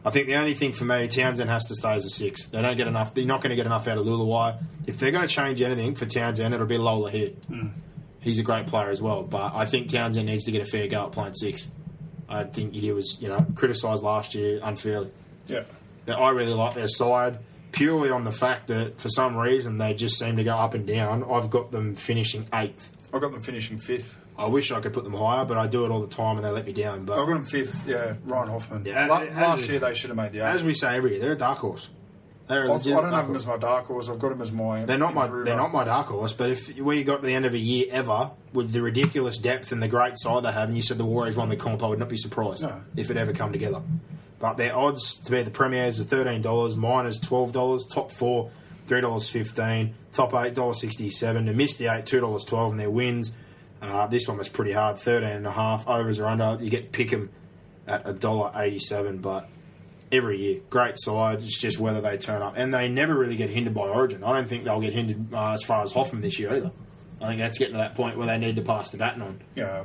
I think the only thing for me, Townsend has to stay as a six. They don't get enough. They're not going to get enough out of Leuluai. If they're going to change anything for Townsend, it'll be Lolohea. Mm. He's a great player as well, but I think Townsend needs to get a fair go at playing six. I think he was, you know, criticised last year unfairly. Yeah. I really like their side. purely on the fact that for some reason they just seem to go up and down. I've got them finishing eighth. I've got them finishing fifth. I wish I could put them higher, but I do it all the time and they let me down. But I've got them fifth. Yeah, Ryan Hoffman. Yeah, La- as- last year they should have made the eight. as we say every year, they're a dark horse. They're a I've- I don't dark have them as my dark horse. I've got them as my. They're not my improver. they're not my dark horse, but if we got to the end of a year ever with the ridiculous depth and the great side they have, and you said the Warriors won the comp, I would not be surprised No. if it ever come together. But their odds to be the premiers are thirteen dollars, mine twelve dollars, top four three dollars fifteen, top eight dollar sixty seven. To miss the eight two dollars twelve, and their wins. Uh, this one was pretty hard, thirteen and a half overs or under. You get pick 'em at a dollar eighty seven, but every year. Great side. It's just whether they turn up. And they never really get hindered by Origin. I don't think they'll get hindered uh, as far as Hoffman this year either. I think that's getting to that point where they need to pass the baton on. Yeah,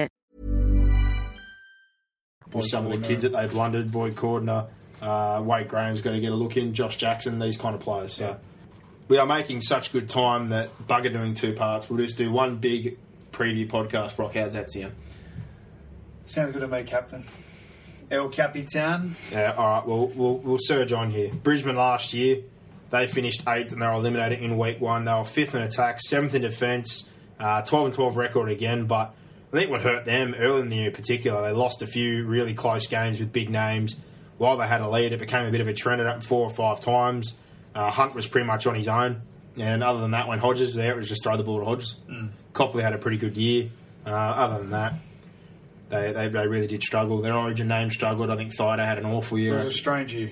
With some of the kids that they blundered, Boyd Cordner, uh, Wade Graham's going to get a look in, Josh Jackson, these kind of players. So we are making such good time that bugger doing two parts. We'll just do one big preview podcast. Brock, how's that sound? sounds good to me, Captain. El Capitan. Yeah, all right. We'll, we'll we'll surge on here. Brisbane last year, they finished eighth and they were eliminated in week one. They were fifth in attack, seventh in defence, uh, twelve and twelve record again. But I think what hurt them early in the year, in particular, they lost a few really close games with big names. While they had a lead, it became a bit of a trend. It happened four or five times. Uh, Hunt was pretty much on his own, and other than that, when Hodges was there, it was just throw the ball to Hodges. Copley had a pretty good year. Uh, other than that. They, they, they really did struggle. Their origin name struggled. I think Thaiday had an awful year. It was a strange year.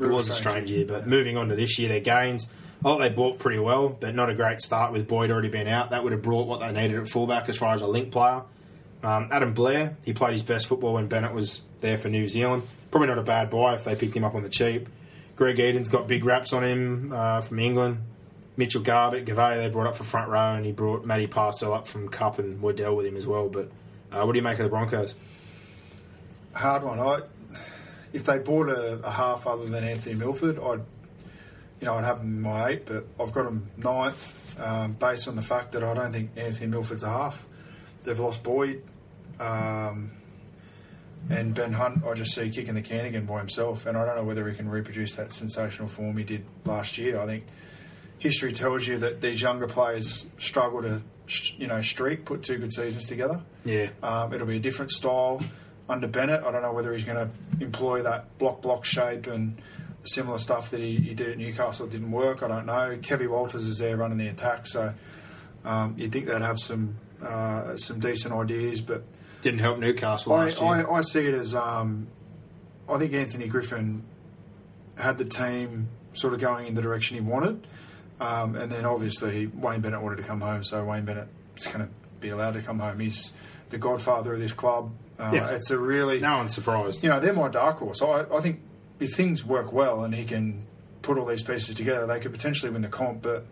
It was a strange year, but moving on to this year, their gains. Oh, they bought pretty well, but not a great start with Boyd already been out. That would have brought what they needed at fullback as far as a link player. Um, Adam Blair, he played his best football when Bennett was there for New Zealand. Probably not a bad buy if they picked him up on the cheap. Greg Eden's got big raps on him uh, from England. Mitchell Garbutt, Gavay, they brought up for front row, and he brought Matty Parcell up from Cup and Waddell with him as well. But uh, what do you make of the Broncos? hard one. I, if they bought a, a half other than Anthony Milford, I'd, you know, I'd have them my eight, but I've got them ninth, um, based on the fact that I don't think Anthony Milford's a half. They've lost Boyd, um, and Ben Hunt. I just see kicking the can again by himself, and I don't know whether he can reproduce that sensational form he did last year. I think history tells you that these younger players struggle to, you know, streak, put two good seasons together. Yeah. Um, it'll be a different style under Bennett. I don't know whether he's going to employ that block block shape and similar stuff that he, he did at Newcastle. It didn't work. I don't know. Kevy Walters is there running the attack, so um, you'd think they'd have some uh, some decent ideas. But Didn't help Newcastle I, last year. I, I see it as um, I think Anthony Griffin had the team sort of going in the direction he wanted. Um, and then obviously Wayne Bennett wanted to come home, so Wayne Bennett is going to be allowed to come home. He's the godfather of this club. Uh, Yeah. It's a really, no one's surprised. you know, they're my dark horse. I, I think if things work well and he can put all these pieces together, they could potentially win the comp. But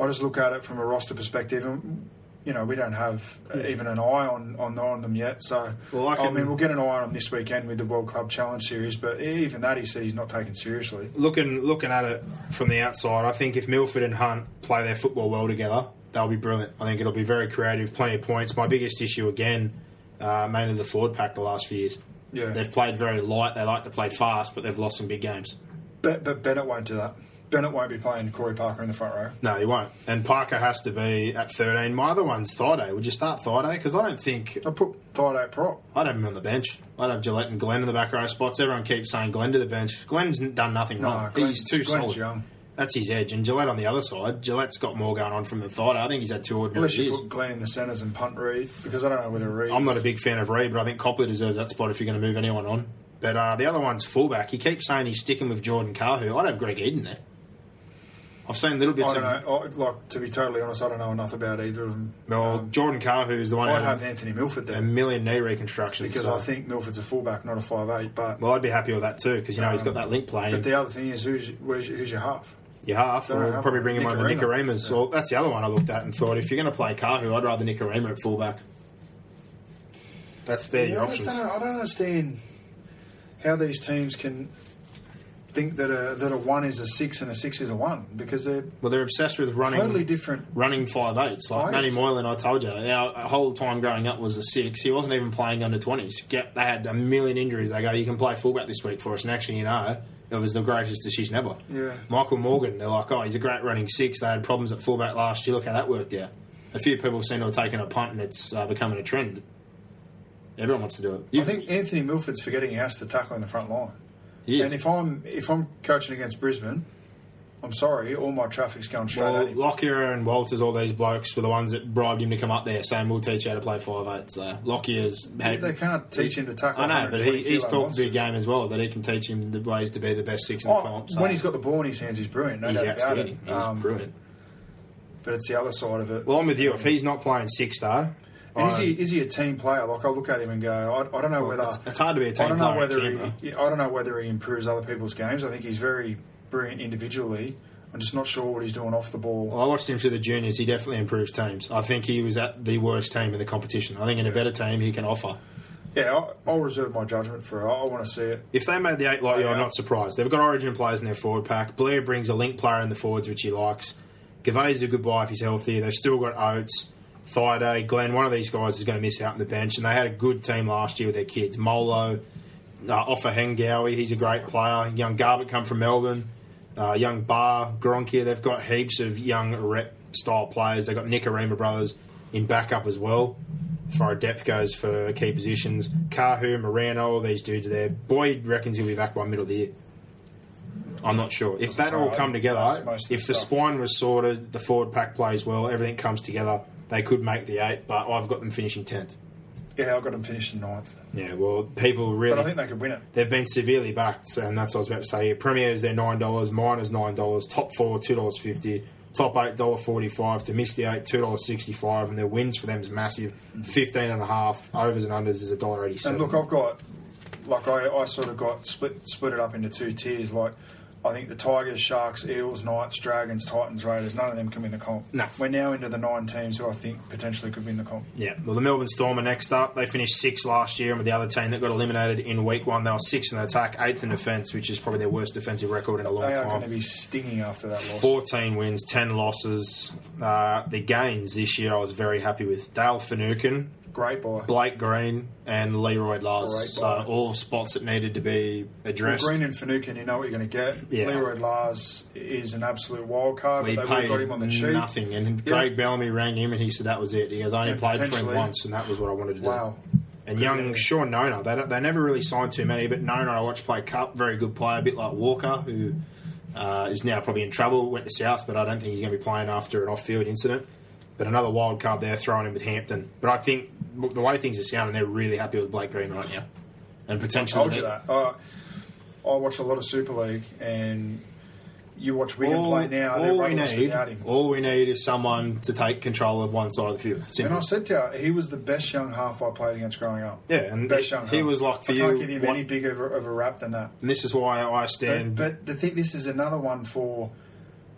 I just look at it from a roster perspective, and you know, we don't have even an eye on, on on them yet. So, Well, I I, mean, we'll get an eye on them this weekend with the World Club Challenge Series. But even that, he said he's not taken seriously. looking looking at it from the outside, I think if Milford and Hunt play their football well together, they'll be brilliant. I think it'll be very creative, plenty of points. My biggest issue again, uh, mainly the forward pack the last few years. Yeah. They've played very light. They like to play fast, but they've lost some big games. But, but Bennett won't do that. Bennett won't be playing Corey Parker in the front row. No, he won't. And Parker has to be at 13. My other one's Thaiday. Would you start Thaiday? Because I don't think I put Thaiday prop. I'd have him on the bench. I'd have Gillett and Glenn in the back row spots. Everyone keeps saying Glenn to the bench. Glenn's done nothing No, wrong. Glenn's- He's too Glenn's solid. young. That's his edge. And Gillett on the other side. Gillett's got more going on from the Thaiday. I think he's had two ordinary Unless you years. put Glenn in the centres and punt Reed, because I don't know whether Reed. I'm not a big fan of Reed, but I think Copley deserves that spot if you're going to move anyone on. But uh, the other one's fullback. He keeps saying he's sticking with Jordan Kahu. I'd have Greg Eden there. I've seen little bits I don't of. know. I, like to be totally honest, I don't know enough about either of them. Well, Um, Jordan Carr, who's the one I'd have Anthony Milford there. a million knee reconstructions. because so- I think Milford's a fullback, not a five eight. But Well, I'd be happy with that too because you know he's got that link play. but the other thing is, who's who's, who's your half? your half, Don't or have probably bring him over Nikorima. Nikorimas. Well, that's the other one I looked at and thought if you're going to play Kahu, I'd rather Nikorima at fullback. That's their Yeah, options. just don't, I don't understand how these teams can think that a that a one is a six and a six is a one because they're Well, they're obsessed with running totally different. running five eights. Like. Matty Moylan, I told you, our whole time growing up was a six. He wasn't even playing under twenties. Get they had a million injuries. They go, you can play fullback this week for us, and actually, you know, it was the greatest decision ever. Yeah. Michael Morgan, they're like, oh, he's a great running six. They had problems at fullback last year. Look how that worked out. A few people seem to have taken a punt, and it's uh, becoming a trend. Everyone wants to do it. I think Anthony Milford's forgetting he has to tackle in the front line. And if I'm if I'm coaching against Brisbane, I'm sorry, all my traffic's going straight Well, at him. Lockyer and Walters, all these blokes were the ones that bribed him to come up there, saying we'll teach you how to play five eight. So Lockyer's had, They can't teach him to tackle. I know, but he, he's talked big game as well that he can teach him the ways to be the best six in the Oh, comp. So when he's got the ball in his hands, he's brilliant. No he's doubt about it. He's Um, brilliant. But it's the other side of it. Well, I'm with you. If he's not playing six though, And is he is he a team player? Like I look at him and go, I, I don't know whether it's, it's hard to be a team I don't know player. at whether he, I don't know whether he improves other people's games. I think he's very brilliant individually. I'm just not sure what he's doing off the ball. Well, I watched him through the juniors. He definitely improves teams. I think he was at the worst team in the competition. I think in a better team he can offer. Yeah, I'll, I'll reserve my judgment for it. I, want to see it. If they made the eight like you, Yeah. I'm not surprised. They've got origin players in their forward pack. Blair brings a link player in the forwards, which he likes. Gavay's a good buy if he's healthy. They've still got Oates, Thaiday, Glenn. One of these guys is going to miss out on the bench, and they had a good team last year with their kids. Molo, uh, Offa Hengawi, he's a great player. Young Garbutt come from Melbourne. Uh, young Bar, Gronkia. They've got heaps of young rep style players. They've got Nikorima brothers in backup as well. As far as depth goes for key positions, Kahu, Morano, all these dudes are there. Boyd reckons he'll be back by middle of the year. I'm not sure. If that all come together, most- most of if the spine was sorted, the forward pack plays well, everything comes together, they could make the eight, but I've got them finishing 10th. Yeah, I've got them finishing in ninth, Yeah, well, people really. but I think they could win it. They've been severely backed, so- and that's what I was about to say. Premier is their nine dollars, miners nine dollars, top four two dollars fifty, top eight dollar forty five. To miss the eight two dollars sixty five, and their wins for them is massive, fifteen and a half. Overs and unders is a dollar eighty And look, I've got like I, I sort of got split split it up into two tiers. Like I think the Tigers, Sharks, Eels, Knights, Dragons, Titans, Raiders. None of them can win the comp. No. we're now into the nine teams who I think potentially could win the comp. Yeah, well, the Melbourne Storm are next up. They finished sixth last year, and with the other team that got eliminated in week one, they were sixth in attack, eighth in defence, which is probably their worst defensive record in a long time. They are time. going to be stinging after that loss. 14 wins, 10 losses. Uh, the gains this year I was very happy with. Dale Finucane, Great buy. Blake Green, and Leroy Lars. So all spots that needed to be Well, addressed. Green and Finucane, you know what you're going to get. Yeah. Leroy Lars is an absolute wild card, we but they paid got him on the cheap. nothing. And Yeah. Craig Bellamy rang him and he said that was it. He goes, I only Yeah, played for him once, and that was what I wanted to do. Wow. And young man. Sean Nona, they, don't, they never really signed too many, but Nona I watched play Cup, very good player, a bit like Walker, who uh, is now probably in trouble, went to South, but I don't think he's going to be playing after an off field incident. But another wild card there, throwing him with Hampton. But I think the way things are sounding, they're really happy with Blake Green right now. And potentially. I told you that. Uh, I watch a lot of Super League, and you watch Wigan All, play now. all we need, all we need is someone to take control of one side of the field. And I said to you, he was the best young half I played against growing up. Yeah, and best he- young he half. was like for I you, can't give him any bigger of a, of a rap than that. and this is why I But, stand. but the thing, this is another one for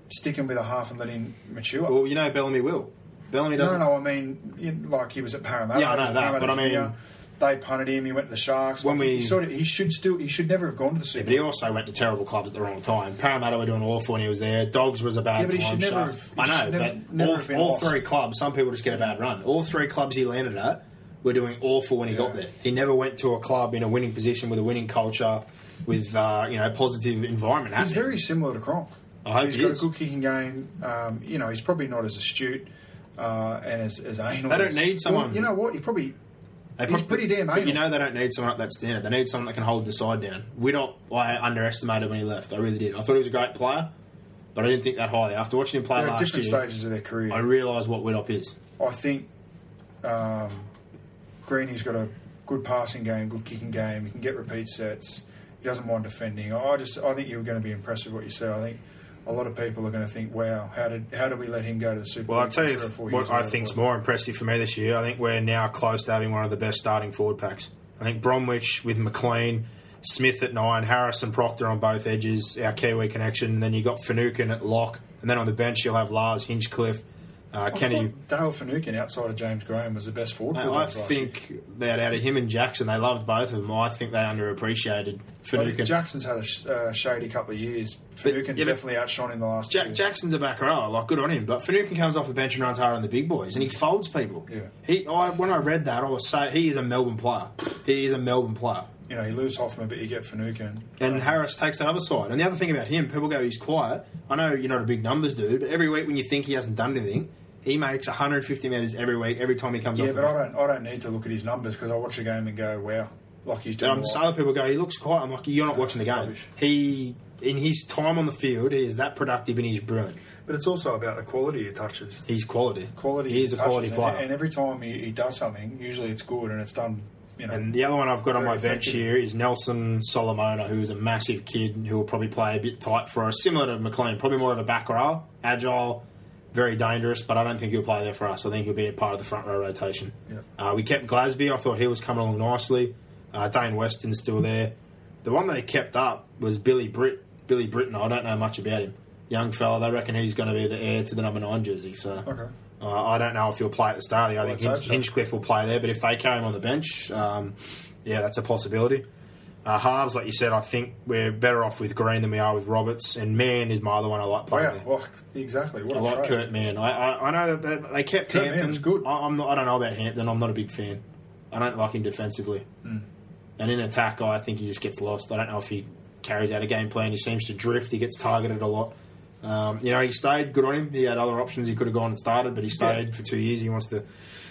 sticking with a half and letting mature. well, you know, Bellamy will. Bellamy no, doesn't. no, I mean, like he was at Parramatta. Yeah, I know that, Parramatta but I mean- Junior. they punted him. He went to the Sharks. When Like, he we- sort of, he should still, he should never have gone to the Yeah, Super. but he also went to terrible clubs at the wrong time. Parramatta were doing awful when he was there. Dogs was a bad Yeah, but he time. should never have- he I know, never- but never all, have been all lost. three clubs, some people just get a bad run. All three clubs he landed at were doing awful when he got there. He never went to a club in a winning position with a winning culture, with uh, you know positive environment. He's very similar to Cronk. I hope He's he got is. a good kicking game. Um, you know, he's probably not as astute uh, and as, as anal. They don't need someone- Well, you know what? He probably They He's pretty damn But you know they don't need someone at that standard. They need someone that can hold the side down. Widdop, I underestimated when he left. I really did. I thought he was a great player, but I didn't think that highly. After watching him play they're last different year, stages of their career. I realised what Widdop is. I think um, Greeny's got a good passing game, good kicking game. He can get repeat sets. He doesn't mind defending. I just, I think you're going to be impressed with what you said. I think, a lot of people are going to think, "Wow, how did how did we let him go to the Super Well, I'll League tell you what I think's more impressive for me this year. I think we're now close to having one of the best starting forward packs. I think Bromwich with McLean, Smith at nine, Harris and Proctor on both edges, our Kiwi connection. And then you got Finucane at lock, and then on the bench you'll have Lars Hinchcliffe, uh, Kenny. Dale Finucane outside of James Graham was the best forward. For the I Dogs last year. think that out of him and Jackson, they loved both of them. I think they underappreciated Finucane. Jackson's had a sh- uh, shady couple of years. Finucane's yeah, definitely outshone in the last Jack. Jackson's a back row, like good on him. But Finucane comes off the bench and runs hard on the big boys, and he folds people. Yeah. He, I, when I read that, I was saying he is a Melbourne player. He is a Melbourne player. You know, you lose Hoffman, but you get Finucane. And Harris takes the other side. And the other thing about him, people go, he's quiet. I know you're not a big numbers dude, but every week when you think he hasn't done anything, he makes 150 metres every week, every time he comes Yeah, off. but the I don't. I don't need to look at his numbers because I watch a game and go, "Wow, like he's doing." Um, well. so other people go, he looks quiet. I'm like, you're not watching the game. rubbish. He, in his time on the field, he is that productive and he's brilliant. But it's also about the quality he touches. He's quality. Quality. He is a quality touches, player. And, and every time he, he does something, usually it's good and it's done. You know, And the other one I've got on my bench here is Nelson Solomona, who's a massive kid who will probably play a bit tight for us, similar to McLean, probably more of a back row, agile, very dangerous, but I don't think he'll play there for us. I think he'll be a part of the front row rotation. Yep. Uh, we kept Glasby. I thought he was coming along nicely. Uh, Dane Weston's still there. The one they kept up was Billy Britt. Billy Britton. I don't know much about him. Young fella. They reckon he's going to be the heir to the number nine jersey. So Okay. uh, I don't know if he'll play at the start. I Well, think Hinch- Hinchcliffe will play there, but if they carry him on the bench, um, yeah, that's a possibility. Uh, halves, like you said, I think we're better off with Green than we are with Roberts. And Mann is my other one I like playing Wow. there. Well, exactly. What I like trade. Kurt Mann. I, I, I know that they, they kept Kurt Hampton. was good. I, I'm not, I don't know about Hampton. I'm not a big fan. I don't like him defensively. Hmm. And in attack, I think he just gets lost. I don't know if he carries out a game plan. He seems to drift. He gets targeted a lot. Um, you know, he stayed. Good on him. He had other options. He could have gone and started, but he stayed Yeah. for two years. He wants to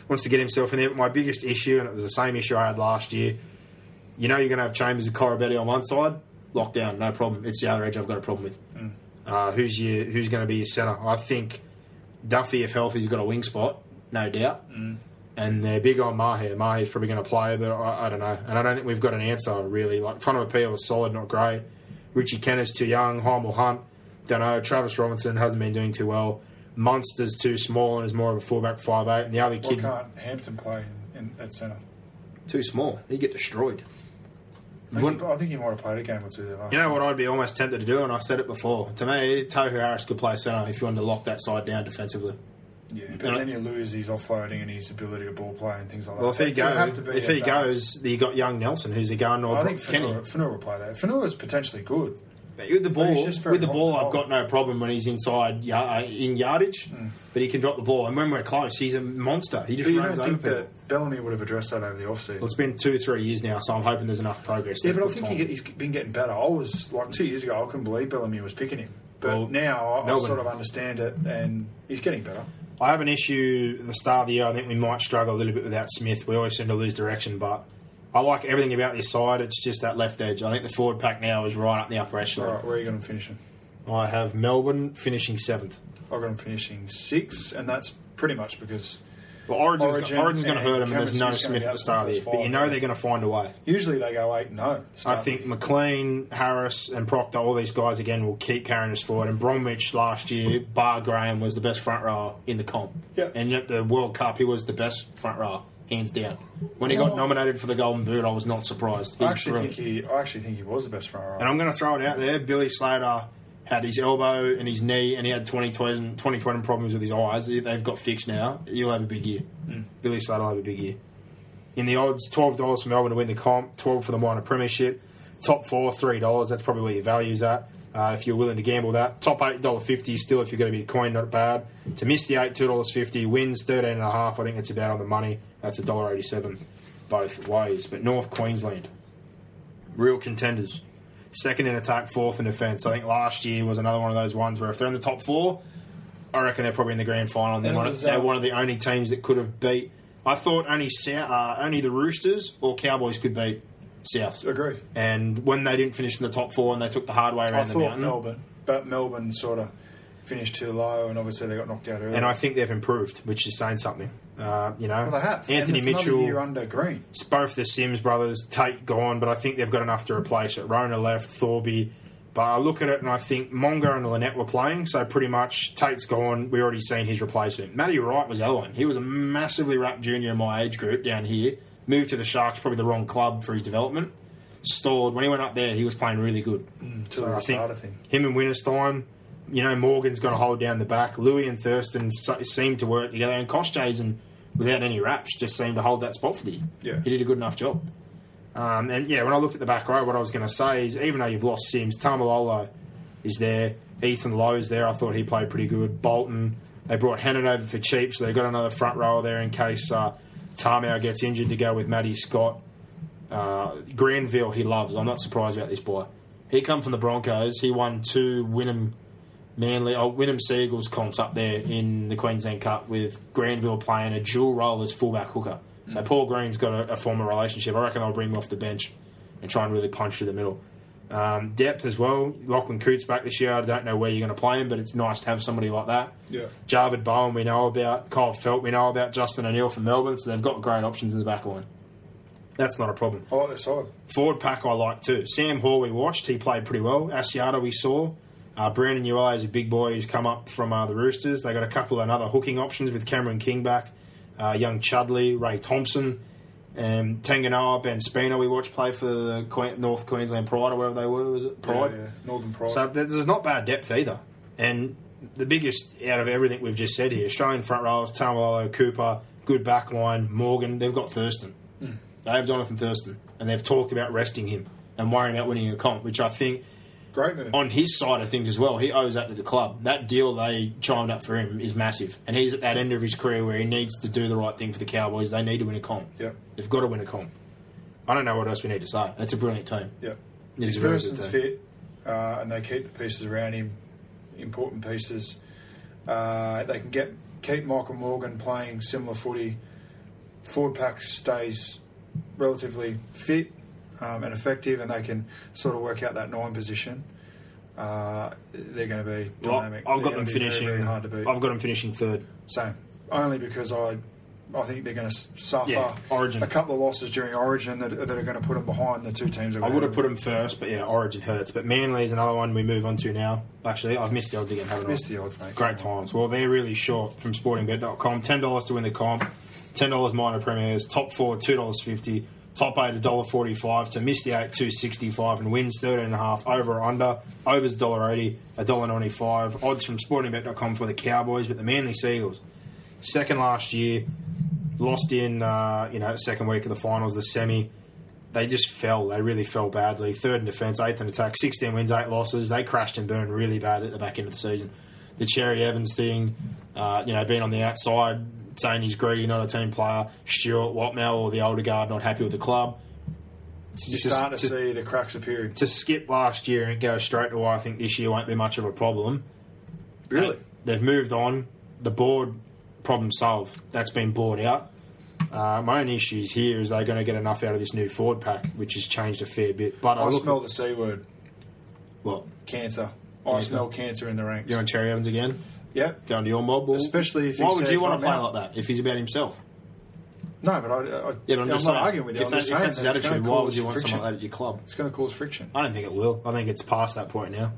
wants to get himself in there. But my biggest issue, and it was the same issue I had last year. You know, you're going to have Chambers and Koroibete on one side. Lockdown, no problem. It's the other edge I've got a problem with. Uh, who's your Who's going to be your centre? I think Duffie, if healthy, has got a wing spot, no doubt. And they're big on Maher. Maher's probably going to play, but I, I don't know. And I don't think we've got an answer, really. Like, Tonga Pia was solid, not great. Richie Kenner's too young. Heimel Hunt, don't know. Travis Robinson hasn't been doing too well. Munster's too small and is more of a fullback, five eight. And the other Why kid, can't Hampton play in, in, at centre? too small. He'd get destroyed. I think, he, I think he might have played a game or two there last You know year. what I'd be almost tempted to do, and I said it before. To me, Tohu Harris could play centre if you wanted to lock that side down defensively. Yeah, but And then you lose his offloading and his ability to ball play and things like Well, that. Well, if he goes, to be if he goes, you got young Nelson, who's a gun, or I think Kenny. Fonua, Fonua will play that. Fonua is potentially good. With the ball, he's just very with the ball, I've got no problem when he's inside uh, in yardage, Mm. but he can drop the ball. And when we're close, he's a monster. He just But runs don't over think people. that Bellamy would have addressed that over the offseason? Well, it's been two, three years now, so I'm hoping there's enough progress. Yeah, but I think he, he's been getting better. I was like two years ago, I couldn't believe Bellamy was picking him, but Well, now I, I sort of understand it, and he's getting better. I have an issue at the start of the year. I think we might struggle a little bit without Smith. We always seem to lose direction, but I like everything about this side. It's just that left edge. I think the forward pack now is right up the upper All echelon. right, where are you going to finish him? I have Melbourne finishing seventh. I've got him finishing sixth, and that's pretty much because Well, Origin's, Origin Origin's going to hurt them, and there's no Smith at the start of the year. But you know they're going to find a way. usually they go eight. No, I think McLean, Harris, and Proctor, all these guys again will keep carrying us forward. And Bromwich last year, Bar Graham was the best front rower in the comp. Yeah. And at the World Cup, he was the best front rower, hands down. When he got nominated for the Golden Boot, I was not surprised. He's I actually brilliant. think he. I actually think he was the best front rower. And I'm going to throw it out there. Billy Slater had his elbow and his knee, and he had 20 20, 20 problems with his eyes. They've got fixed now. He'll have a big year. Hmm. Billy Slater will have a big year. In the odds, twelve dollars for Melbourne to win the comp, twelve for the minor premiership. Top four, three dollars. That's probably where your value's at. Uh, if you're willing to gamble that. Top eight dollar fifty. Still, if you're going to be a coin, not bad. To miss the eight, two dollars fifty. Wins thirteen and a half. I think it's about on the money. That's a dollar eighty seven, both ways. But North Queensland, real contenders. Second in attack, fourth in defence. I think last year was another one of those ones where if they're in the top four, I reckon they're probably in the grand final. And they're, one, was, of, they're uh, one of the only teams that could have beat. I thought only uh, only the Roosters or Cowboys could beat South. agree. And when they didn't finish in the top four and they took the hard way I around the thought mountain, Melbourne, but Melbourne sort of finished too low, and obviously they got knocked out early. and I think they've improved, which is saying something. Uh, you know, well. Anthony and Mitchell. year under Green. It's both the Sims brothers, Tate gone, but I think they've got enough to replace it. Rona left, Thorby, But I look at it and I think Mongo and Lynette were playing, so pretty much Tate's gone. We already seen his replacement. Matty Wright was Ellen. He was a massively wrapped junior in my age group down here. Moved to the Sharks, probably the wrong club for his development. Stalled. When he went up there, he was playing really good. To the I think thing. him and Winterstein, you know, Morgan's got to hold down the back. Louis and Thurston so- seem to work together, and Koscheisen, without any raps, just seemed to hold that spot for the Yeah. He did a good enough job. Um, and yeah, when I looked at the back row, what I was going to say is even though you've lost Sims, Taumalolo is there, Ethan Lowe's there. I thought he played pretty good. Bolton, they brought Hennon over for cheap, so they've got another front rower there in case uh, Tamou gets injured to go with Matty Scott. Uh, Granville, he loves. I'm not surprised about this boy. He come from the Broncos. He won two Wynnum Manly, oh, Wynnum Seagulls comps up there in the Queensland Cup with Granville playing a dual role as fullback hooker. So Paul Green's got a, a former relationship. I reckon they'll bring him off the bench and try and really punch through the middle. Um, depth as well. Lachlan Coote's back this year. I don't know where you're going to play him, but it's nice to have somebody like that. Yeah. Javid Bowen we know about. Kyle Feldt we know about. Justin O'Neill from Melbourne. So they've got great options in the back line. That's not a problem. I like their side. Forward pack I like too. Sam Hall we watched, he played pretty well. Asiata we saw. Uh, Brandon Uele is a big boy who's come up from uh, the Roosters. They got a couple of other hooking options with Cameron King back, uh, young Chudley, Ray Thompson, and Tanganoa, Ben Spina we watched play for the North Queensland Pride or wherever they were. Was it Pride? Yeah, yeah. Northern Pride. So there's not bad depth either. And the biggest out of everything we've just said here, Australian front rowers, Taumalolo, Cooper, good back line, Morgan, they've got Thurston. They have Jonathan Thurston. And they've talked about resting him and worrying about winning a comp, which I think Great move. on his side of things as well, he owes that to the club. That deal they chimed up for him is massive. And he's at that end of his career where he needs to do the right thing for the Cowboys. They need to win a comp. Yep. They've got to win a comp. I don't know what else we need to say. That's a brilliant team. Yep. It is His a very good Thurston's fit, uh, and they keep the pieces around him, important pieces. Uh, they can get keep Michael Morgan playing similar footy. Forward pack stays relatively fit um, and effective, and they can sort of work out that nine position. Uh, they're going to be Well, dynamic. I've got them be very, finishing. very hard to beat. I've got them finishing third. Same, only because I, I think they're going to suffer Yeah, Origin. a couple of losses during Origin that, that are going to put them behind the two teams. I would have put them first, but yeah, Origin hurts. But Manly is another one we move on to now. Actually, I've missed the odds again, haven't I? Missed the odds, mate. Great times. Well, they're really short from sportingbet.com. $10 to win the comp, $10 minor premiers, top four, $2.50, top eight, $1.45 to miss the eight, 265 and wins 13.5 over or under. Overs $1.80, $1.95. Odds from sportingbet.com for the Cowboys, but the Manly Seagulls. Second last year, lost in, uh, you know, second week of the finals, the semi they just fell. They really fell badly. Third in defence, eighth in attack, 16 wins, eight losses. They crashed and burned really bad at the back end of the season. The Cherry Evans thing, uh, you know, being on the outside, saying he's greedy, not a team player. Stuart Watmel or the older guard not happy with the club. You're Just- starting to just- see the cracks appearing. To skip last year and go straight to why I think this year won't be much of a problem. Really? They've moved on. The board problem solved. That's been bought out. Uh, my only issues here is they're going to get enough out of this new forward pack, which has changed a fair bit. But I, I smell at, the C word, what cancer. I Cancer. smell cancer in the ranks. You're on Cherry Evans again? Yep. Going to your mob? Well, Especially if he Why would you want "I'm to play out." like that if he's about himself? No, but I, I, Yeah, but I'm, I'm just not saying, arguing with you. If, I'm that, just if saying that's his that it's attitude, gonna why would cause you want friction. someone like that at your club? It's going to cause friction. I don't think it will. I think it's past that point now.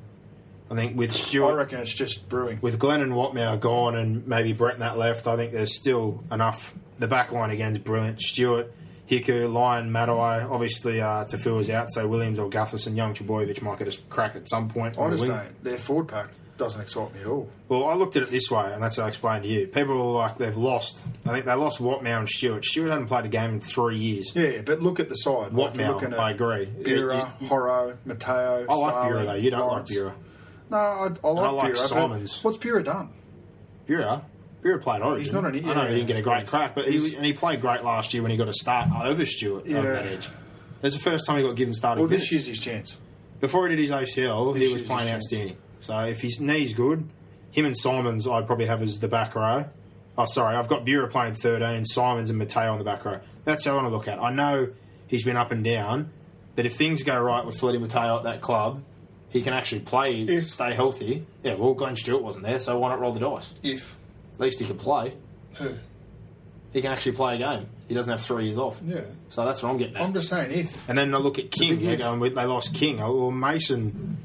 I think with I reckon it's just brewing. with Glenn and Watmough gone, and maybe Brett and that left, I think there's still enough. The back line again is brilliant. Stewart, Hiku, Lyon, Matai, obviously uh, Taufua's out, so Williams or Gutherson, Young Trbojevic might get a crack at some point. I on the just wing. don't. They're forward pack doesn't excite me at all. Well, I looked at it this way, and that's how I explained to you. People were like, they've lost. I think they lost Watmough and Stewart. Stewart hadn't played a game in three years. Yeah, yeah, but look at the side. Like Watmough, at I agree. It- Horo, Mateo. I like Buhrer, though. You don't Lawrence. like Buhrer. No, I, I like I like but Simons. What's Buhrer done? Buhrer. Buhrer played Origin. He's not an- I know he didn't get a great crack, but he, and he played great last year when he got a start over Stewart over Yeah. that edge. That's the first time he got given starting Well, this minutes. year's his chance. Before he did his ACL, This he was playing his chance. So if his knee's good, him and Simons I'd probably have as the back row. Oh, sorry, I've got Buhrer playing 13, Simons and Mateo on the back row. That's how I want to look at it. I know he's been up and down, but if things go right with Fletty Mateo at that club, he can actually play, If- stay healthy. Yeah, well, Glenn Stewart wasn't there, so why not roll the dice? If At least he can play. who? He can actually play a game. He doesn't have three years off. Yeah. So that's what I'm getting at. I'm just saying if. and then I look at King. big They're if. going with, they lost King. Well, Mason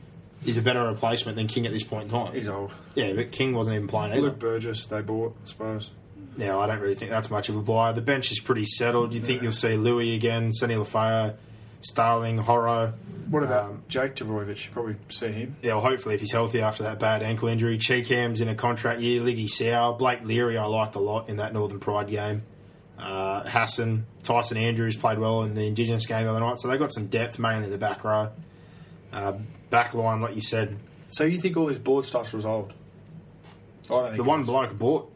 is a better replacement than King at this point in time. He's old. Yeah, but King wasn't even playing either. Luke Burgess, they bought, I suppose. Yeah, I don't really think that's much of a buy. The bench is pretty settled. You think you'll see Louis again, Sonny Lafayette, Starling, Horro. What about Um, Jake Trbojevic? You probably see him. Yeah, well, hopefully if he's healthy after that bad ankle injury. Cheekham's in a contract year. Liggy Sow, Blake Leary I liked a lot in that Northern Pride game. Uh, Hassan, Tyson Andrews played well in the Indigenous game the other night. So they got some depth, mainly in the back row. Uh, back line, like you said, So you think all this board stuff's resolved? I don't think the it one was. bloke bought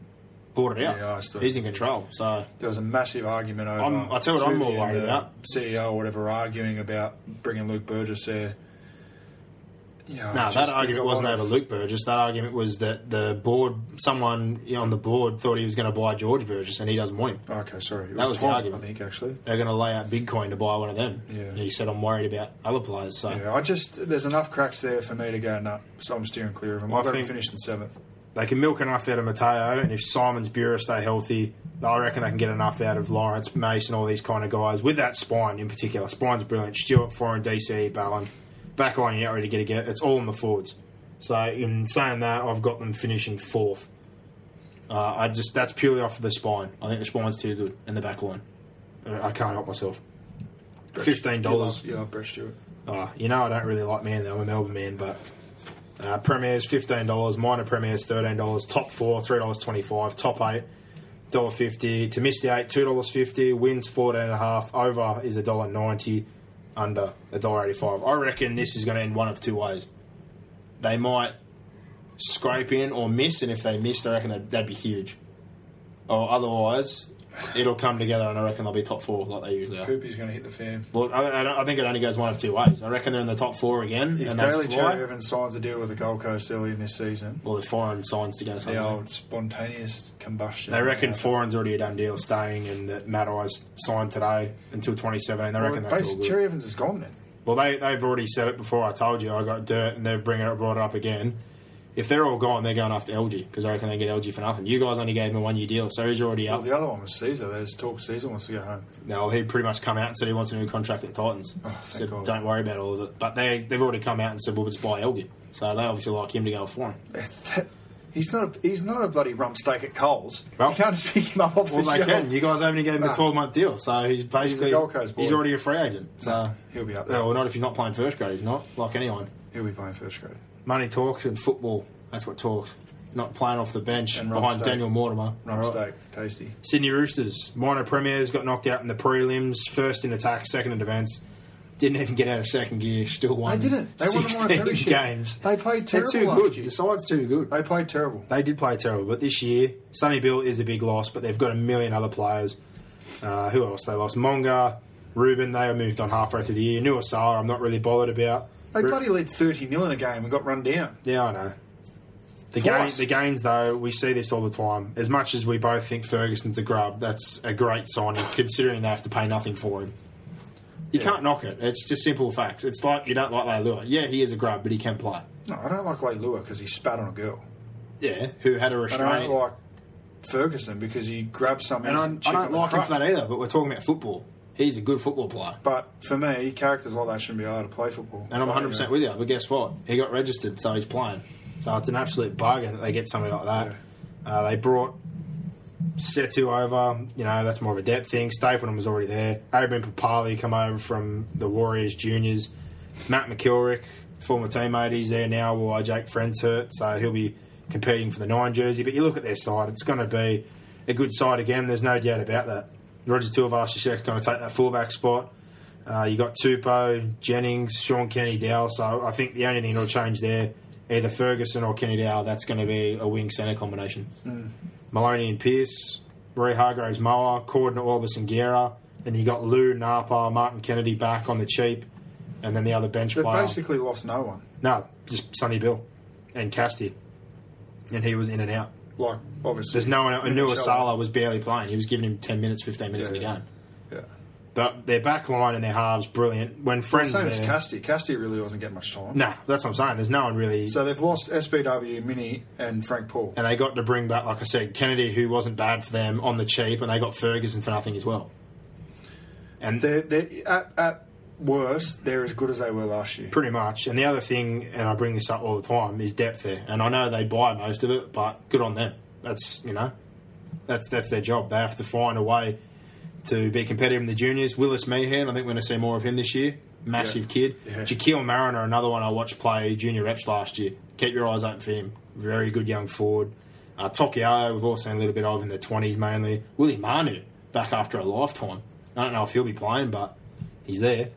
bought it out. Yeah, I still- he's in control. So There was a massive argument over. I'm- I'll tell you what I'm more and worried the about. CEO or whatever arguing about bringing Luke Burgess there. Yeah, No, that argument wasn't lot over Luke Burgess. That argument was that the board, someone on the board, thought he was going to buy George Burgess, and he doesn't want him. Okay, sorry. It That was the Tom, argument. I think actually. They're going to lay out Bitcoin to buy one of them. Yeah. And he said, "I'm worried about other players." So Yeah, I just there's enough cracks there for me to go no, so I'm steering clear of him. I've I got finished in seventh. they can milk enough out of Mateo, and if Simon's Buhrer stay healthy, I reckon they can get enough out of Lawrence, Mason, all these kind of guys with that spine in particular. Spine's brilliant. Stewart, Foran, DC, Ballin, backline you're not ready to get a get. It's all in the forwards. So in saying that, I've got them finishing fourth. Uh, I just that's purely off of the spine. I think the spine's too good, and the back line. Uh, I can't help myself. Fifteen dollars. Yeah, Brett Stewart. Oh, you know I don't really like man. I'm a Melbourne man, but uh, Premier's fifteen dollars, minor Premier's thirteen dollars, top four three dollars twenty five, top eight dollar fifty. To miss the eight two dollars fifty, wins fourteen and a half. Over is a dollar ninety, under a dollar eighty five. I reckon this is going to end one of two ways. They might scrape in or miss, and if they miss, I reckon that'd, that'd be huge. Or otherwise, it'll come together, and I reckon they'll be top four like they usually are. Poopy's going to hit the fan. Well, I, I, I think it only goes one of two ways. I reckon they're in the top four again, If and Daly. Cherry Evans signs a deal with the Gold Coast early in this season, Well, the Foran signs to go somewhere. the old spontaneous combustion. They reckon Foran's already a done deal, staying, and that Matai signed today until 2017. They well, reckon that's all good. Cherry Evans is gone then. Well, they, they've already said it before. I told you I got dirt, and they're bringing it, brought it up again. If they're all gone, they're going after Elgey because I reckon they get Elgey for nothing. You guys only gave him a one year deal, so he's already Well, the other one was Sezer. There's talk Sezer wants to go home. No, he pretty much come out and said he wants a new contract at the Titans. Oh, said, God. don't worry about all of it. But they, they've already come out and said, well, it's buy Elgey. So they obviously like him to go for him. He's not. A, he's not a bloody rump steak at Coles. Well- you can't just pick him up off Well, the they shelf. can. You guys only gave him a 12 month deal, so he's basically Gold Coast boy. he's already a free agent. So He'll be up there. well, not if he's not playing first grade. He's not like anyone. He'll be playing first grade. Money talks and football. That's what talks. Not playing off the bench And behind steak. Daniel Mortimer. Rump right. steak, tasty. Sydney Roosters minor premiers got knocked out in the prelims. First in attack, second in defence. Didn't even get out of second gear. Still won. They didn't. They won the minor 16 premiership. games. They played They're terrible too good. year. The side's too good. They played terrible. They did play terrible, but this year, Sonny Bill is a big loss, but they've got a million other players. Uh, who else they lost? Monga, Ruben, they were moved on halfway through the year. Nuasala, I'm not really bothered about. They bloody led 30 nil in a game and got run down. Yeah, I know. The, Twice. the gains, though, we see this all the time. As much as we both think Ferguson's a grub, that's a great signing, considering they have to pay nothing for him. You Yeah. can't knock it. It's just simple facts. It's like you don't like Leilua. Yeah, he is a grub, but he can play. No, I don't like Leilua because he spat on a girl. Yeah, who had a restraint. I don't like Ferguson because he grabbed some and I, I chick on don't the like him for that either, but we're talking about football. He's a good football player. But for me, characters like that shouldn't be allowed to play football. And I'm 100% yeah. with you. But guess what? He got registered, so he's playing. So it's an absolute bargain that they get somebody like that. Uh, they brought Setu over. You know, that's more of a depth thing. Stapleton was already there. Abraham Papali come over from the Warriors juniors. Matt McIlwrick, former teammate, he's there now while Jake Friend's hurt, so he'll be competing for the nine jersey. But you look at their side, it's going to be a good side again. There's no doubt about that. Roger Tuivasa-Sheck's going to take that fullback spot. Uh, you got Tupou, Jennings, Sean Kenny-Dowall. So I think the only thing that'll change there, either Ferguson or Kenny-Dowall, that's going to be a wing centre combination. Maloney and Pearce, Roy Hargraves Moa, Cordner, Orbis and Guerra. Then you got Lou, Napa, Martin Kennedy back on the cheap. And then the other bench They've player. basically lost no one. No, just Sonny Bill and Casti. And he was in and out. Like, obviously. There's no one else. Minichiello. Anua Sala was barely playing. He was giving him 10 minutes, 15 minutes Yeah, of the game. Yeah. But their back line and their halves, brilliant. When friends Same there, as Casti. Casti really wasn't getting much time. Nah, that's what I'm saying. There's no one really. So they've lost SBW, Mini, and Frank Paul. and they got to bring back, like I said, Kennedy, who wasn't bad for them on the cheap, and they got Ferguson for nothing as well. And They're, they're, at, at worse, they're as good as they were last year. Pretty much. And the other thing, and I bring this up all the time, is depth there. And I know they buy most of it, but good on them. That's you know, that's that's their job. They have to find a way to be competitive in the juniors. Willis Meehan, I think we're going to see more of him this year. Massive Yeah. kid. Yeah. Jaquil Mariner, another one I watched play junior reps last year. Keep your eyes open for him. Very good young forward. Uh, Tokiao, we've all seen a little bit of in the 20s mainly. Willie Manu, back after a lifetime. I don't know if he'll be playing, but he's there.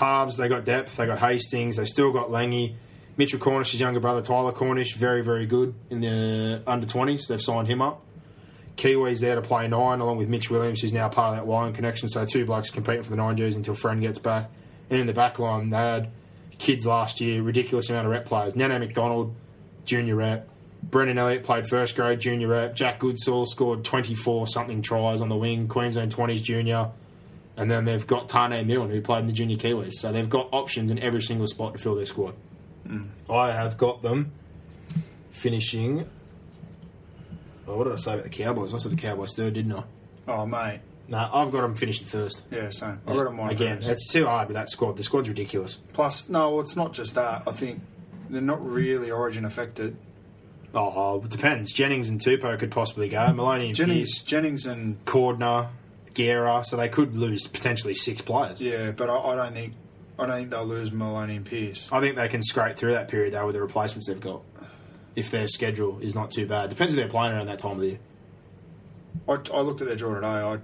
Halves, they got depth. They got Hastings. They still got Langy. Mitchell Cornish's younger brother, Tyler Cornish, very, very good in the under 20s. They've signed him up. Kiwis there to play nine, along with Mitch Williams, who's now part of that Lion connection. So two blokes competing for the nine jersey until Friend gets back. And in the back line, they had kids last year, ridiculous amount of rep players. Nano McDonald, junior rep. Brendan Elliott played first grade junior rep. Jack Goodsall scored 24 something tries on the wing. Queensland 20s junior. And then they've got Tane Milne, who played in the junior Kiwis. So they've got options in every single spot to fill their squad. Mm. I have got them finishing. Oh, what did I say about the Cowboys? I said the Cowboys third, didn't I? Oh, mate. No, I've got them finishing first. Yeah, same. I've got them on Again, first. it's too hard with that squad. The squad's ridiculous. Plus, no, it's not just that. I think they're not really origin affected. Oh, it depends. Jennings and Tupou could possibly go. Maloney and Jennings, Pearce, Jennings and Cordner, Guerra, so they could lose potentially six players. yeah, but I, I don't think I don't think they'll lose Maloney and Pearce. I think they can scrape through that period though with the replacements they've got. If their schedule is not too bad, depends if they're playing around that time of the year. I, I looked at their draw today. I,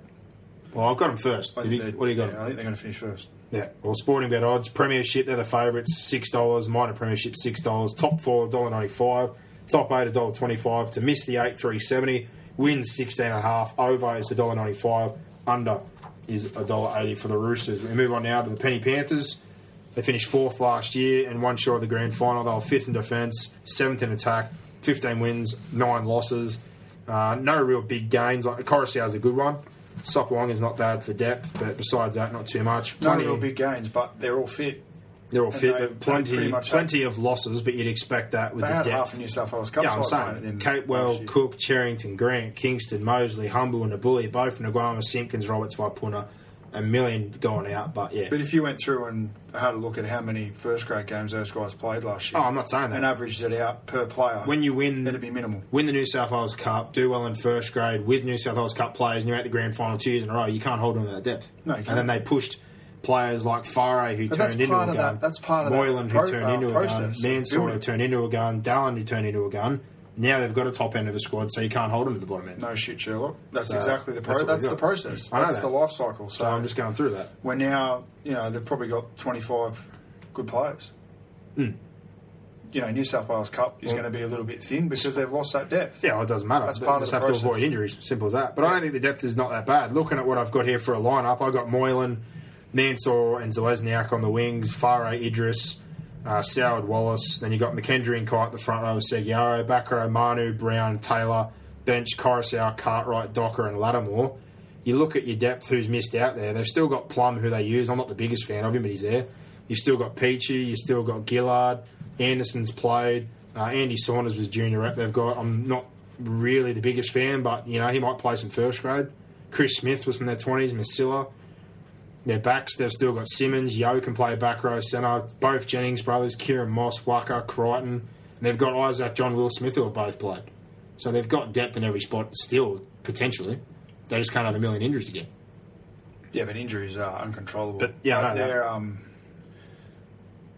Well, I've got them first. I think you- what do you got? yeah, I think they're going to finish first. Yeah, well, sporting bet odds, Premiership, they're the favourites, six dollars. Minor Premiership, six dollars. Top four, dollar ninety five. Top eight, a dollar twenty five. To miss the eight, three seventy. Wins sixteen and a half. Over is a dollar ninety five. Under is a dollar eighty for the Roosters. We move on now to the Penny Panthers. They finished fourth last year and one short of the grand final. They were fifth in defence, seventh in attack, fifteen wins, nine losses. Uh, no real big gains. Like Coruscant's a good one. Sok Wong is not bad for depth, but besides that, not too much. No real big gains, but they're all fit. They're all fit, they- plenty, plenty of losses. But you'd expect that with They the had depth. half New South Wales Cup yeah, I'm saying in Capewell. Cook, Cherrington, Grant, Kingston, Mosley, Humble, and Bully, both Naiqama, Simpkins, Roberts, Vaipuna, a million going out. But yeah, But if you went through and had a look at how many first grade games those guys played last year, oh, I'm not saying that, and averaged it out per player, When you win, it'd be minimal. win the New South Wales Cup, do well in first grade with New South Wales Cup players, and you're at the grand final two years in a row, you can't hold on to that depth. No, you and then they pushed players like Fare who But turned into a gun. that- that's part of Moylan who pro- turned uh, into a gun. of Mansour who turned into a gun. Dallin who turned into a gun. Now they've got a top end of a squad, so you can't hold them at the bottom end. No shit, Sherlock. That's So, exactly the that's pro- what that's, the process. I know That's that. the life cycle. So, So I'm just going through that. we're now, you know, they've probably got 25 good players. You know, New South Wales Cup is. Well- going to be a little bit thin because they've lost that depth. Yeah, well, it doesn't matter. That's They part of just the have process. to avoid injuries. Simple as that. But I don't think the depth is not that bad. Looking at what I've got here for a lineup, I've got Moylan, Mansour, and Zelezniak on the wings. Fare Idris, uh, Soward Wallace. Then you got McKendry and Kite at the front row. Segeyaro, back row Manu, Brown, Taylor, bench Coruscant, Cartwright, Docker, and Lattimore. You look at your depth, who's missed out there. They've still got Plum, who they use. I'm not the biggest fan of him, but he's there. You've still got Peachy. You've still got Gillard. Anderson's played. Uh, Andy Saunders was junior rep. They've got. I'm not really the biggest fan, but you know he might play some first grade. Chris Smith was from their 20s. Masilla. Their backs, they've still got Simmons. Yo can play back row centre. Both Jennings brothers, Kieran Moss, Waka, Crichton. And they've got Isaac, John Will Smith, who have both played. So they've got depth in every spot still, potentially. They just can't have a million injuries again. Yeah, but injuries are uncontrollable. But, yeah, I know they're um,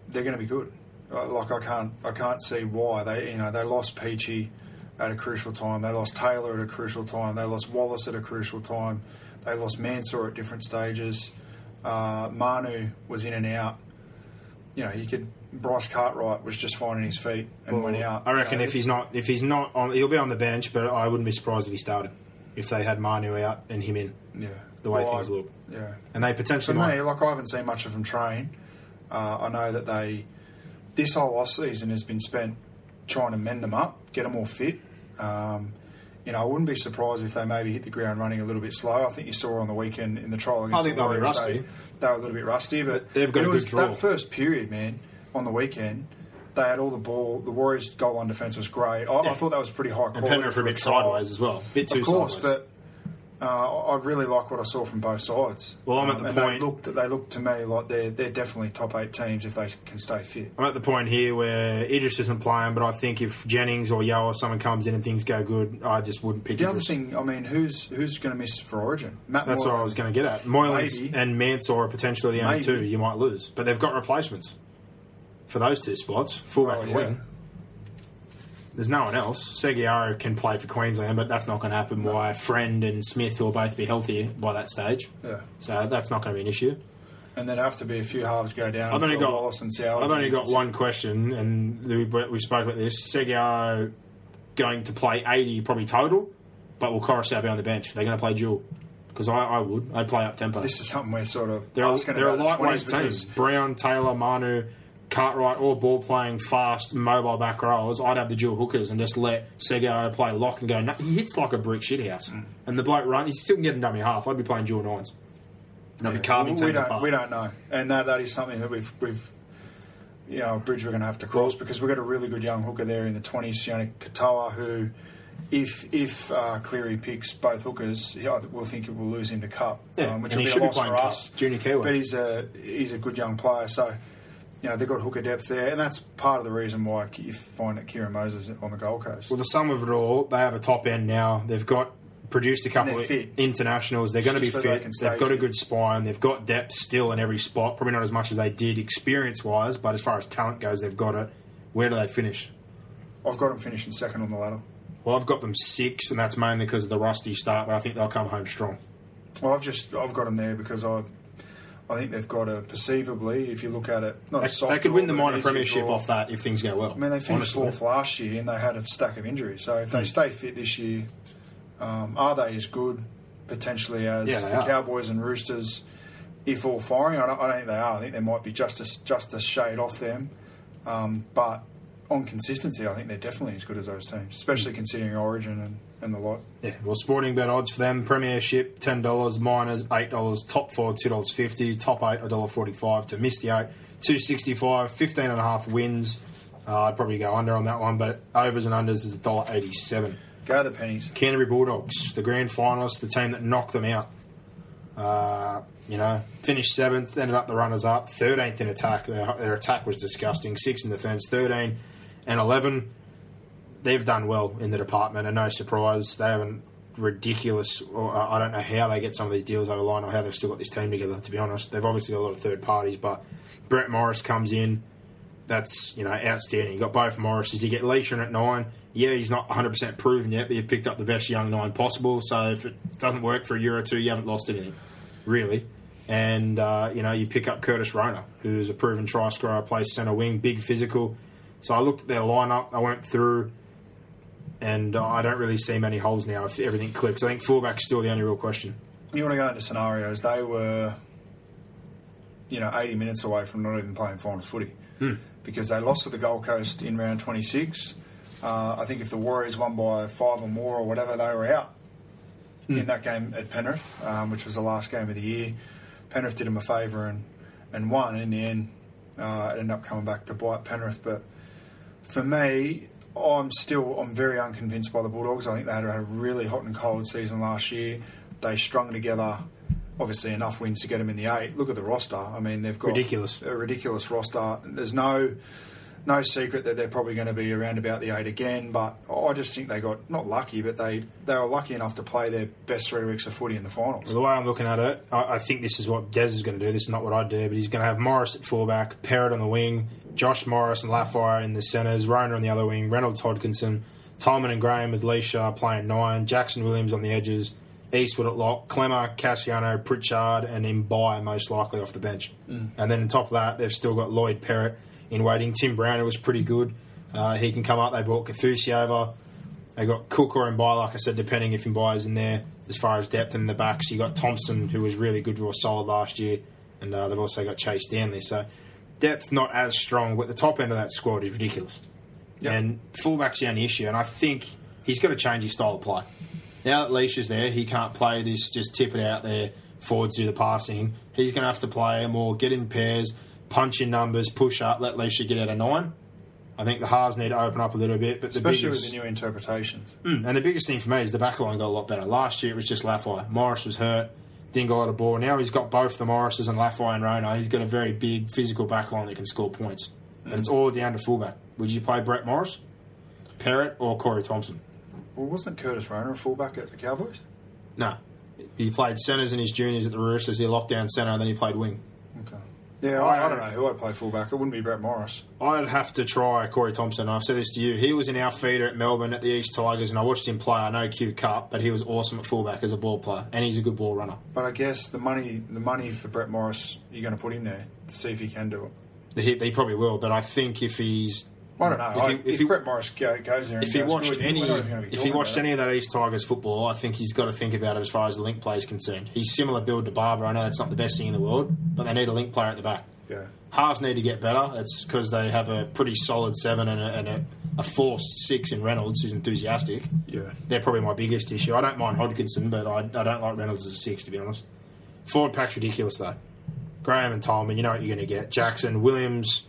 they're going to be good. Uh, Like I can't I can't see why they you know they lost Peachy at a crucial time. They lost Taylor at a crucial time. They lost Wallace at a crucial time. They lost Mansour at different stages. Uh, Manu was in and out. You know, he could. Bryce Cartwright was just finding his feet and went out. I reckon You know, if he's not, if he's not on, he'll be on the bench. But I wouldn't be surprised if he started. If they had Manu out and him in, yeah, the way Well, things I- look, Yeah, and they For potentially me, might. like I haven't seen much of them train. Uh, I know that they this whole off season has been spent trying to mend them up, get them all fit. Um, you know, I wouldn't be surprised if they maybe hit the ground running a little bit slow. I think you saw on the weekend in the trial against I think the Warriors, rusty. They, were a little bit rusty, but They've got it a good was draw. That first period, man, on the weekend, they had all the ball. The Warriors' goal line defence was great. I, Yeah. I thought that was pretty high Quality And. Penrith were a bit sideways as well, a bit too Of course, sideways. but Uh, I really like what I saw from both sides. Well, I'm at Um, the point- They looked, they looked to me like they're they're definitely top eight teams if they can stay fit. I'm at the point here where Idris isn't playing, but I think if Jennings or Yo or someone comes in and things go good, I just wouldn't pick The other thing, I mean, who's who's going to miss for Origin? Matt That's what I was going to get at. Moylan's Maybe. and Mansour are potentially the only Maybe. two you might lose, but they've got replacements for those two spots, fullback Oh, and yeah. wing. There's no one else. Segeyaro can play for Queensland, but that's not going to happen. Why Friend and Smith will both be healthy by that stage, Yeah, so that's not going to be an issue. and there'd have to be a few halves go down. I've only got Wallace and Sauer. I've only got one question, and we, we spoke about this. Segeyaro going to play 80 probably total, but will Coruscant be on the bench? They're going to play dual because I, I would. I'd play up tempo. This is something we're sort of They're a, asking they're a the lightweight 20s team. Brown, Taylor, Manu, Cartwright, or ball playing, fast, mobile back rows. I'd have the dual hookers and just let Segeyaro play lock and go. No, he hits like a brick shithouse. Mm. And the bloke run, he's still getting dummy half. I'd be playing dual nines. And I'd be carving we teams don't apart. we don't know, and that that is something that we've we've you know a bridge we're going to have to cross because we've got a really good young hooker there in the twenties, Sione Katoa, who. If if uh, Cleary picks both hookers, yeah, we'll think it will lose him to Cup, Yeah, um, which and will he be a loss playing for Cup, us. junior Kiwi. But he's a he's a good young player, so you know they've got hooker depth there, and that's part of the reason why you find that Kieran Moses on the Gold Coast. Well, the sum of it all, they have a top end now. They've got produced a couple of fit. internationals. They're going to be Just they fit. They've got a good spine. They've got depth still in every spot. Probably not as much as they did experience wise, but as far as talent goes, they've got it. Where do they finish? I've got them finishing second on the ladder. Well, I've got them six, and that's mainly because of the rusty start, but I think they'll come home strong. Well, I've just I've got them there because I I think they've got a perceivably, if you look at it, not They, a soft they could win the minor premiership draw. off that if things go well. I mean, they finished honestly. fourth last year and they had a stack of injuries. So if they Hmm. stay fit this year, um, are they as good potentially as Yeah, the are. Cowboys and Roosters? If all firing, I don't, I don't think they are. I think they might be just a, just a shade off them. Um, but on consistency, I think they're definitely as good as those teams, especially considering Origin and, and the lot. Yeah, well, sporting bet odds for them: Premiership ten dollars, minors eight dollars, top four two dollars fifty, top eight a dollar forty five to miss the eight two sixty five, fifteen and a half wins. Uh, I'd probably go under on that one, but overs and unders is a dollar eighty seven. Go the pennies. Canterbury Bulldogs, the grand finalists, the team that knocked them out. Uh, you know, finished seventh, ended up the runners up, thirteenth in attack. Their, their attack was disgusting. Six in defence, thirteen and eleven. They've done well in the department, and no surprise, they haven't ridiculous. Or uh, I don't know how they get some of these deals over the line, or how they've still got this team together. To be honest, they've obviously got a lot of third parties, but Brett Morris comes in. That's you know outstanding. You got both Morrises. You get Lichaa at nine. Yeah, he's not 100 percent proven yet, but you've picked up the best young nine possible. So if it doesn't work for a year or two, you haven't lost anything, really. And uh, you know you pick up Curtis Rona, who's a proven try scorer, plays centre wing, big physical. So I looked at their lineup. I went through, and I don't really see many holes now if everything clicks. I think fullback's still the only real question. You want to go into scenarios? They were, you know, 80 minutes away from not even playing finals footy because they lost to the Gold Coast in round 26. Uh, I think if the Warriors won by five or more or whatever, they were out in that game at Penrith, um, which was the last game of the year. Penrith did them a favour and, and won. In the end, uh, it ended up coming back to bite Penrith. But for me, Oh, I'm still I'm very unconvinced by the Bulldogs. I think they had a really hot and cold season last year. They strung together obviously enough wins to get them in the eight. Look at the roster. I mean, they've got Ridiculous. a ridiculous roster. There's no no secret that they're probably going to be around about the eight again. But I just think they got not lucky, but they they were lucky enough to play their best three weeks of footy in the finals. Well, the way I'm looking at it, I, I think this is what Des is going to do. This is not what I'd do, but he's going to have Morris at fullback, Parrott on the wing, Josh Morris and Lafai in the centres, Rona on the other wing, Reynolds Hodkinson, Tolman and Graham with Lichaa playing nine, Jackson Williams on the edges, Eastwood at lock, Klemmer, Kasiano, Pritchard, and Mbye most likely off the bench. Mm. And then on top of that, they've still got Lloyd Parrott in waiting. Tim Brown, who was pretty good. Uh, he can come up. They brought Kathusi over. They got Cook or Mbye, like I said, depending if Mbye's in there as far as depth in the backs. You got Thompson, who was really good for a solid last year, and uh, they've also got Chase Stanley. So depth not as strong, but the top end of that squad is ridiculous. Yep. And fullback's the only issue, and I think he's got to change his style of play. Now that Lichaa is there, he can't play this, just tip it out there, forwards do the passing. He's going to have to play more, get in pairs, punch in numbers, push up, let Lichaa get out of nine. I think the halves need to open up a little bit, but the Especially biggest, with the new interpretations. Mm, and the biggest thing for me is the back line got a lot better. Last year it was just Lafai. Morris was hurt, didn't get a lot of ball. Now he's got both the Morrises and Lafai and Rona. He's got a very big physical back line that can score points. But it's all down to fullback. Would you play Brett Morris, Parrott, or Corey Thompson? Well, wasn't Curtis Rona a fullback at the Cowboys? No. He played centres in his juniors at the Roosters. He locked down centre, and then he played wing. Yeah, I, I don't know who I'd play fullback. It wouldn't be Brett Morris. I'd have to try Corey Thompson. I've said this to you. He was in our feeder at Melbourne at the East Tigers, and I watched him play. I know Q Cup, but he was awesome at fullback as a ball player, and he's a good ball runner. But I guess the money, the money for Brett Morris, you're going to put in there to see if he can do it. He, he probably will, but I think if he's I don't know. If I- If, if he- Brett Morris goes there, and if he watched good, any we're not even gonna be if he watched any of that East Tigers football, I think he's got to think about it as far as the link play is concerned. He's similar build to Barber. I know that's not the best thing in the world, but they need a link player at the back. yeah, Halves need to get better. It's because they have a pretty solid seven and a, and a, a forced six in Reynolds, who's enthusiastic. yeah. They're probably my biggest issue. I don't mind Hodkinson, but I, I don't like Reynolds as a six, to be honest. Forward pack's ridiculous, though. Graham and Tolman, you know what you're going to get. Jackson, Williams,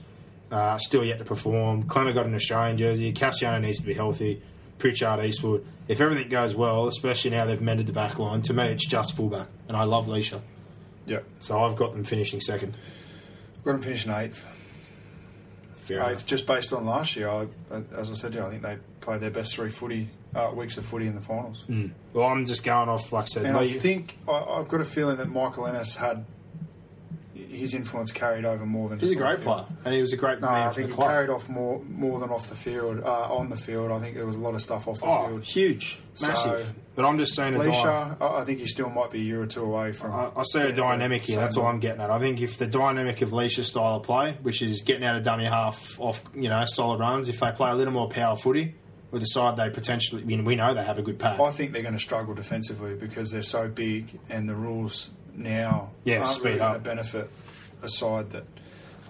uh, still yet to perform. Klemmer got an Australian jersey. Kasiano needs to be healthy. Pritchard, Eastwood. If everything goes well, especially now they've mended the back line, to me it's just fullback. And I love Lichaa. Yeah. So I've got them finishing second. Got him finishing eighth. Fair Eighth, enough. just based on last year. I, as I said, to you, I think they played their best three footy uh, weeks of footy in the finals. Mm. Well, I'm just going off, like I said, And I think I, I've got a feeling that Michael Ennis had his influence carried over more than he's a great player. And he was a great No, man I think he club. carried off more more than off the field. Uh, on the field, I think there was a lot of stuff off the Oh, field. huge, So- massive. but I'm just saying, a Lichaa, I think he still might be a year or two away from. I, I see a dynamic here. That's all I'm getting at. I think if the dynamic of Lichaa's style of play, which is getting out of dummy half off, you know, solid runs, if they play a little more power footy with the side they potentially, I mean, we know they have a good pack. I think they're going to struggle defensively because they're so big, and the rules now Yeah, aren't speed really going to benefit a side that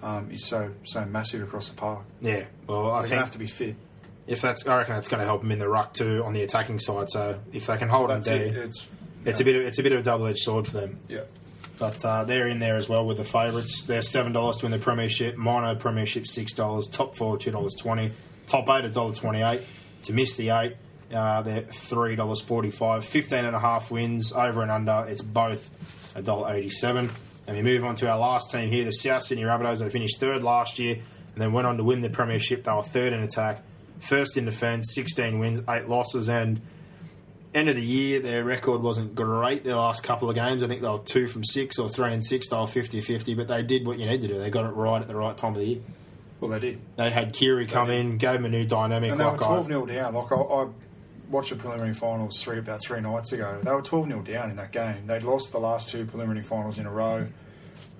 um, is so so massive across the park. yeah, well, I They're think have to be fit. if that's, I reckon that's going to help them in the ruck too on the attacking side. So if they can hold them That's there, it. It's it's a bit, of, it's a bit of a double edged sword for them. yeah. But uh, they're in there as well with the favourites. They're seven dollars to win the premiership. Minor premiership six dollars. Top four two dollars twenty. Top eight a dollar twenty eight. To miss the eight, uh, they're three dollars forty five. Fifteen and a half wins over and under. It's both a dollar eighty seven. And we move on to our last team here, the South Sydney Rabbitohs. They finished third last year and then went on to win the premiership. They were third in attack, first in defence, sixteen wins, eight losses, and end of the year, their record wasn't great. Their last couple of games, I think they were two from six or three and six. They were 50 50, but they did what you need to do. They got it right at the right time of the year. Well, they did. They had Keary come in, gave them a new dynamic. And they were like I- 12 0 down. Like I, I watched the preliminary finals three about three nights ago. They were 12 0 down in that game. They'd lost the last two preliminary finals in a row.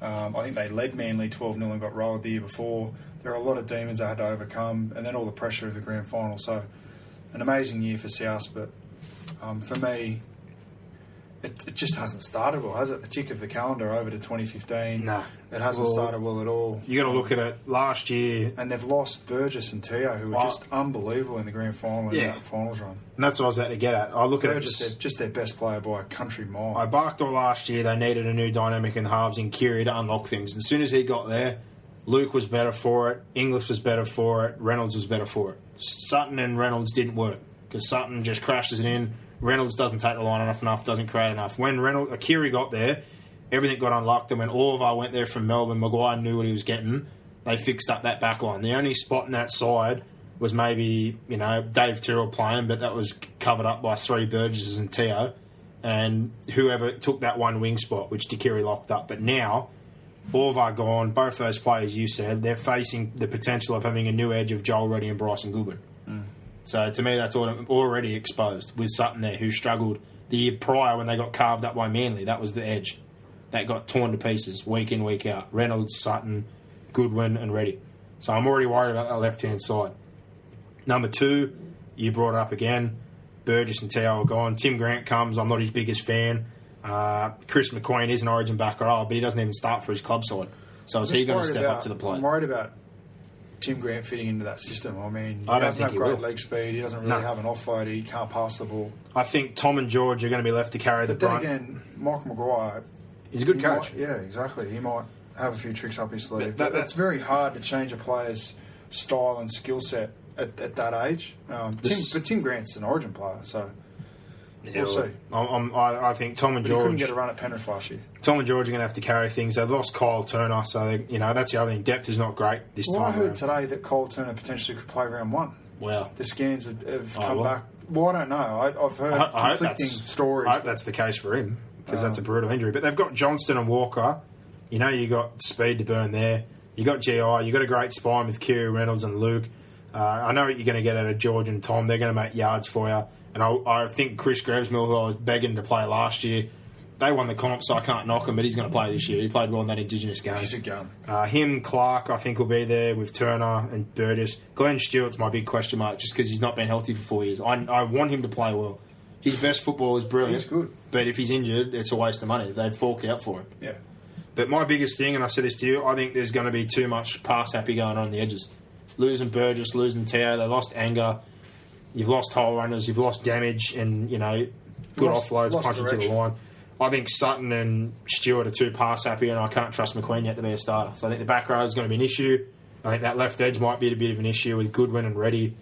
Um, I think they led Manly 12 0 and got rolled the year before. There are a lot of demons they had to overcome, and then all the pressure of the grand final. So, an amazing year for South, but um, for me, it, it just hasn't started well, has it? The tick of the calendar over to 2015. Nah. It hasn't Well, started well at all. you got to look at it. Last year, And they've lost Burgess and Te'o, who were Oh. just unbelievable in the grand final Yeah. and finals run. and that's what I was about to get at. I look at it. Burgess, Just, they're just their best player by a country mile. I barked all last year. They needed a new dynamic in the halves in Keary to unlock things. As soon as he got there, Luke was better for it. English was better for it. Reynolds was better for it. Sutton and Reynolds didn't work because Sutton just crashes it in. Reynolds doesn't take the line enough, enough doesn't create enough. When Reynolds, Akiri got there, everything got unlocked. And when Orvar went there from Melbourne, Maguire knew what he was getting. They fixed up that back line. The only spot in that side was maybe you know Dave Tyrrell playing, but that was covered up by three Burgesses and Te'o and whoever took that one wing spot, which Takiri locked up. But now, Orvar gone, both those players you said, they're facing the potential of having a new edge of Joel Reddy and Bryson Goodwin. So to me, that's already exposed with Sutton there, who struggled the year prior when they got carved up by Manly. That was the edge that got torn to pieces week in, week out. Reynolds, Sutton, Goodwin, and Reddy. So I'm already worried about that left hand side. Number two, you brought it up again. Burgess and Te'o are gone. Tim Grant comes. I'm not his biggest fan. Uh, Chris McQueen is an origin backer, oh, but he doesn't even start for his club side. So is he going to step about- up to the plate? I'm worried about Tim Grant fitting into that system. I mean, he I don't doesn't think have he great will. leg speed. He doesn't really No. have an offloader. He can't pass the ball. I think Tom and George are going to be left to carry the But then brunt. again, Michael Maguire. He's a good he coach. might- yeah, exactly. He might have a few tricks up his sleeve. But But that- it's very hard to change a player's style and skill set at, at that age. Um, Tim, but Tim Grant's an Origin player, so Yeah, We'll see. I'm, I'm, I, I think Tom and he couldn't George. get a run at Penrith last year. Tom and George are going to have to carry things. They've lost Kyle Turner, so they, you know that's the other thing. Depth is not great this Well, I heard around. today that Cole Turner potentially could play round one. Wow. The scans have, have Oh, come well. back. Well, I don't know. I, I've heard I, I conflicting stories. I hope that's the case for him because that's a Um, brutal injury. But they've got Johnston and Walker. You know, you got speed to burn there. You got GI. You got a great spine with Keary Reynolds and Luke. Uh, I know what you're going to get out of George and Tom. They're going to make yards for you. And I, I think Chris Grevsmuhl, who I was begging to play last year, they won the comp, so I can't knock him. But he's going to play this year. He played well in that Indigenous game. He's a gun. Uh, him, Clark, I think will be there with Turner and Burgess. Glenn Stewart's my big question mark just because he's not been healthy for four years. I, I want him to play well. His best football is brilliant. He's good. But if he's injured, it's a waste of money. They've forked out for him. Yeah. But my biggest thing, and I said this to you, I think there's going to be too much pass happy going on, on the edges. Losing Burgess, losing Teo, they lost anger. You've lost hole runners, you've lost damage, and you know, good Lost- offloads, lost punching to the line. I think Sutton and Stewart are too pass happy, and I can't trust McQueen yet to be a starter. So I think the back row is going to be an issue. I think that left edge might be a bit of an issue with Goodwin and Reddy.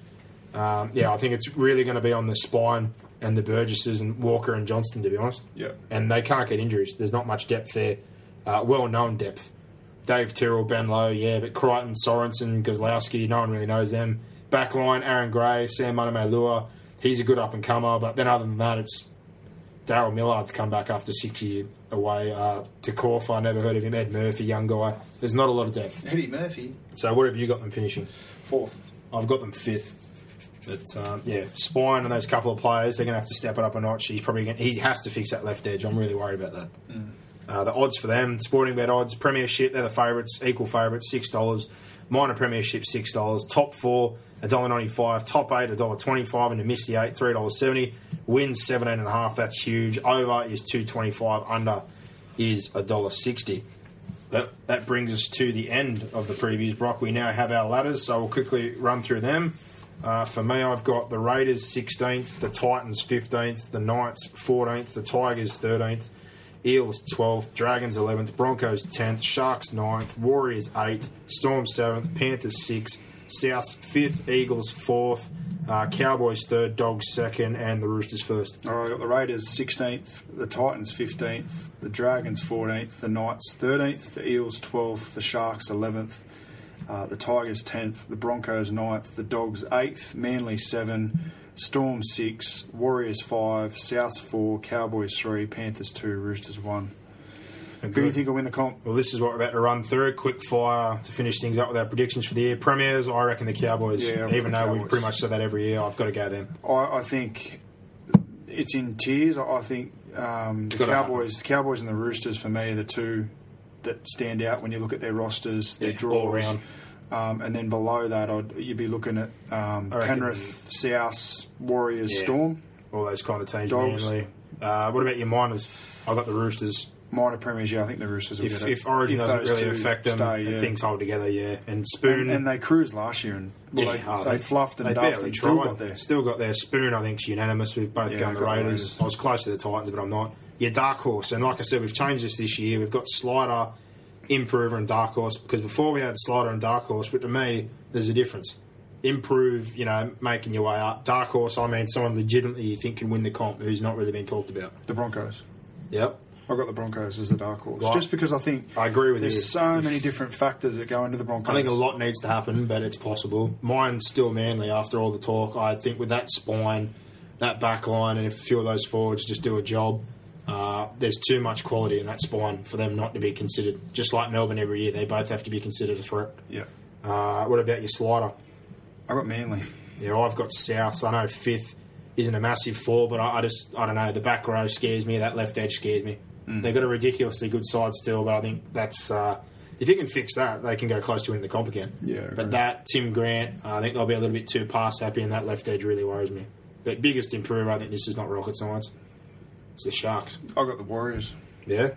Um, yeah, I think it's really going to be on the spine and the Burgesses and Walker and Johnston, to be honest. Yeah. And they can't get injuries. There's not much depth there. Uh, well known depth. Dave Tyrrell, Ben Lowe, yeah, but Crichton, Sorensen, Gazlowski, no one really knows them. Backline, Aaron Gray, Sam Manamalua, he's a good up and comer, but then other than that, it's Daryl Millard's come back after six years away. Uh, to Corf, I never heard of him. Ed Murphy, young guy. There's not a lot of depth. Eddie Murphy, So what have you got them finishing? fourth. I've got them fifth. But um, yeah, Spine and those couple of players, they're going to have to step it up a notch. He's probably gonna, he has to fix that left edge. I'm really worried about that. Uh, the odds for them, Sporting Bet odds, Premiership, they're the favourites, equal favourites, six dollars. Minor Premiership, six dollars. Top four, a dollar ninety-five. Top eight, a dollar twenty-five, and to miss the eight, three dollars seventy. Wins seventeen and a half. That's huge. Over is two twenty-five. Under is a dollar sixty. That, that brings us to the end of the previews, Brock. We now have our ladders, so we'll quickly run through them. Uh, for me, I've got the Raiders 16th, the Titans 15th, the Knights 14th, the Tigers 13th, Eels 12th, Dragons 11th, Broncos 10th, Sharks 9th, Warriors 8th, Storm 7th, Panthers 6th, Souths 5th, Eagles 4th, uh, Cowboys 3rd, Dogs 2nd, and the Roosters 1st. All right, I got the Raiders 16th, the Titans 15th, the Dragons 14th, the Knights 13th, the Eels 12th, the Sharks 11th, uh, the Tigers 10th, the Broncos 9th, the Dogs 8th, Manly 7, Storm 6, Warriors 5, Souths 4, Cowboys 3, Panthers 2, Roosters 1. Who do you think will win the comp? Well, this is what we're about to run through. Quick fire to finish things up with our predictions for the year. Premiers, I reckon the Cowboys. Yeah, Even though we've pretty much said that every year, I've got to go them. I, I think it's in tiers. I I think um, the Cowboys, the Cowboys and the Roosters for me are the two that stand out when you look at their rosters, their Yeah, draws. Um, and then below that, I'd, you'd be looking at um, Penrith, South, Warriors, Yeah. Storm, All those kind of teams. Dogs. Uh, what about your miners? I've got the Roosters. minor premiers. Yeah, I think the Roosters will If, get it. if Origin doesn't those really affect them, stay, and yeah. things hold together, yeah. And Spoon. and, and they cruised last year, and well, yeah, they, oh, they, fluffed and they duffed and still got there. Still got there. Spoon, I think, is unanimous. We've both Yeah, gone the the Raiders. Raiders. I was close to the Titans, but I'm not. Yeah, Dark Horse. And like I said, we've changed this this year. We've got Slider, Improver, and Dark Horse because before we had Slider and Dark Horse, but to me, there's a difference. Improve, you know, making your way up. Dark Horse, I mean, someone legitimately you think can win the comp who's not really been talked about. The Broncos. Yep. I've got the Broncos as the dark horse, Right. just because I think I agree with there's you. There's so many different factors that go into the Broncos. I think a lot needs to happen, but it's possible. Mine's still Manly after all the talk. I think with that spine, that back line, and if a few of those forwards just do a job, uh, there's too much quality in that spine for them not to be considered. Just like Melbourne every year, they both have to be considered a threat. Yeah, Uh, what about your slider? I got Manly. Yeah, I've got South. I know fifth isn't a massive fall, but I, I just I don't know. The back row scares me. That left edge scares me. They've got a ridiculously good side still, but I think that's uh, if you can fix that, they can go close to winning the comp again. Yeah. But that Tim Grant, I think they'll be a little bit too pass happy, and that left edge really worries me. But biggest improver, I think this is not rocket science. It's the Sharks. I got the Warriors. Yeah.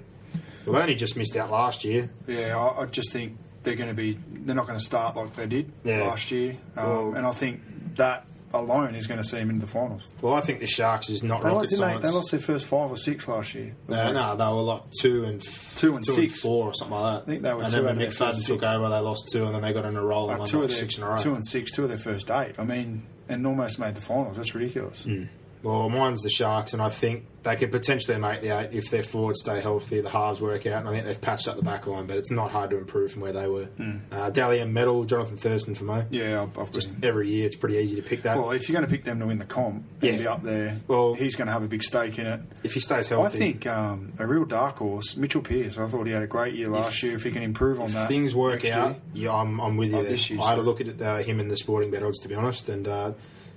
Well, they only just missed out last year. Yeah, I, I just think they're going to be. They're not going to start like they did Yeah. last year, um, Well- and I think that alone is going to see him into the finals. Well, I think the Sharks is not They, rocket like, didn't they, they lost their first five or six last year. No, no, they were like two and f- Two and six. four or something like that. I think they were And two then when Mick Fadden took six. over, they lost two, and then they got in a roll and won two like their six in a row. two and six, two of their first eight. I mean, and almost made the finals. That's ridiculous. Hmm. Well, mine's the Sharks, and I think they could potentially make the eight if their forwards stay healthy, the halves work out, and I think they've patched up the back line, but it's not hard to improve from where they were. Uh, Dally M Medal, Jonathan Thurston for me. Yeah, I've, Just every year, it's pretty easy to pick that. Well, if you're going to pick them to win the comp and Yeah. be up there, Well- he's going to have a big stake in it. if he stays healthy. I think um, a real dark horse, Mitchell Pearce. I thought he had a great year last year. If he can improve on if that, things work out, year. yeah, I'm, I'm with you there. I had a look at uh, him in the sporting bet odds, to be honest, and uh,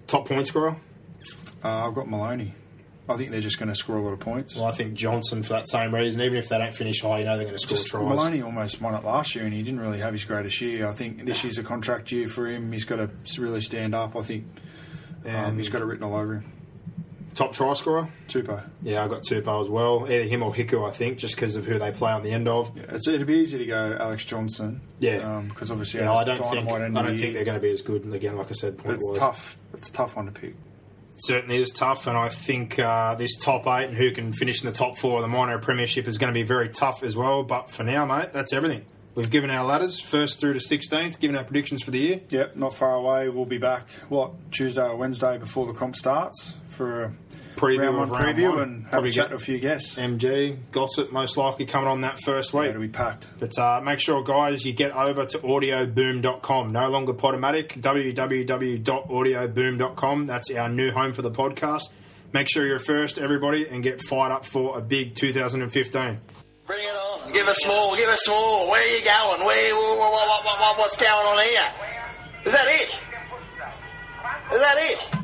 top point scorer. Uh, I've got Maloney. I think they're just going to score a lot of points. Well, I think Johnson for that same reason. Even if they don't finish high, you know they're going to score Just tries. Maloney almost won it last year, and he didn't really have his greatest year. I think this year's a contract year for him. He's got to really stand up. I think um, he's got it written all over him. Top try scorer. Tupou. Yeah, I've got Tupou as well. Either him or Hiku, I think, just because of who they play on the end of. Yeah, it's, it'd be easy to go Alex Johnston. Yeah. because obviously Yeah, I don't think I don't think they're going to be as good. Again, like I said, point It's tough. It's a tough one to pick. Certainly is tough, and I think uh, this top eight and who can finish in the top four of the minor premiership is going to be very tough as well. But for now, mate, that's everything. We've given our ladders first through to 16th, given our predictions for the year. Yep, not far away. We'll be back. What Tuesday or Wednesday before the comp starts for a Preview round one of round preview one. and have Probably a chat get to a few guests. MG, Gossip, most likely coming on that first week. It'll be packed. But uh, make sure, guys, you get over to audioboom.com. No longer Podomatic, www.audioboom.com. That's our new home for the podcast. Make sure you're first, everybody, and get fired up for a big 2015. Bring it on. Give us more. Give us more. Where are you going? Where? What, what, what, what, what's going on here? Is that it? Is that it?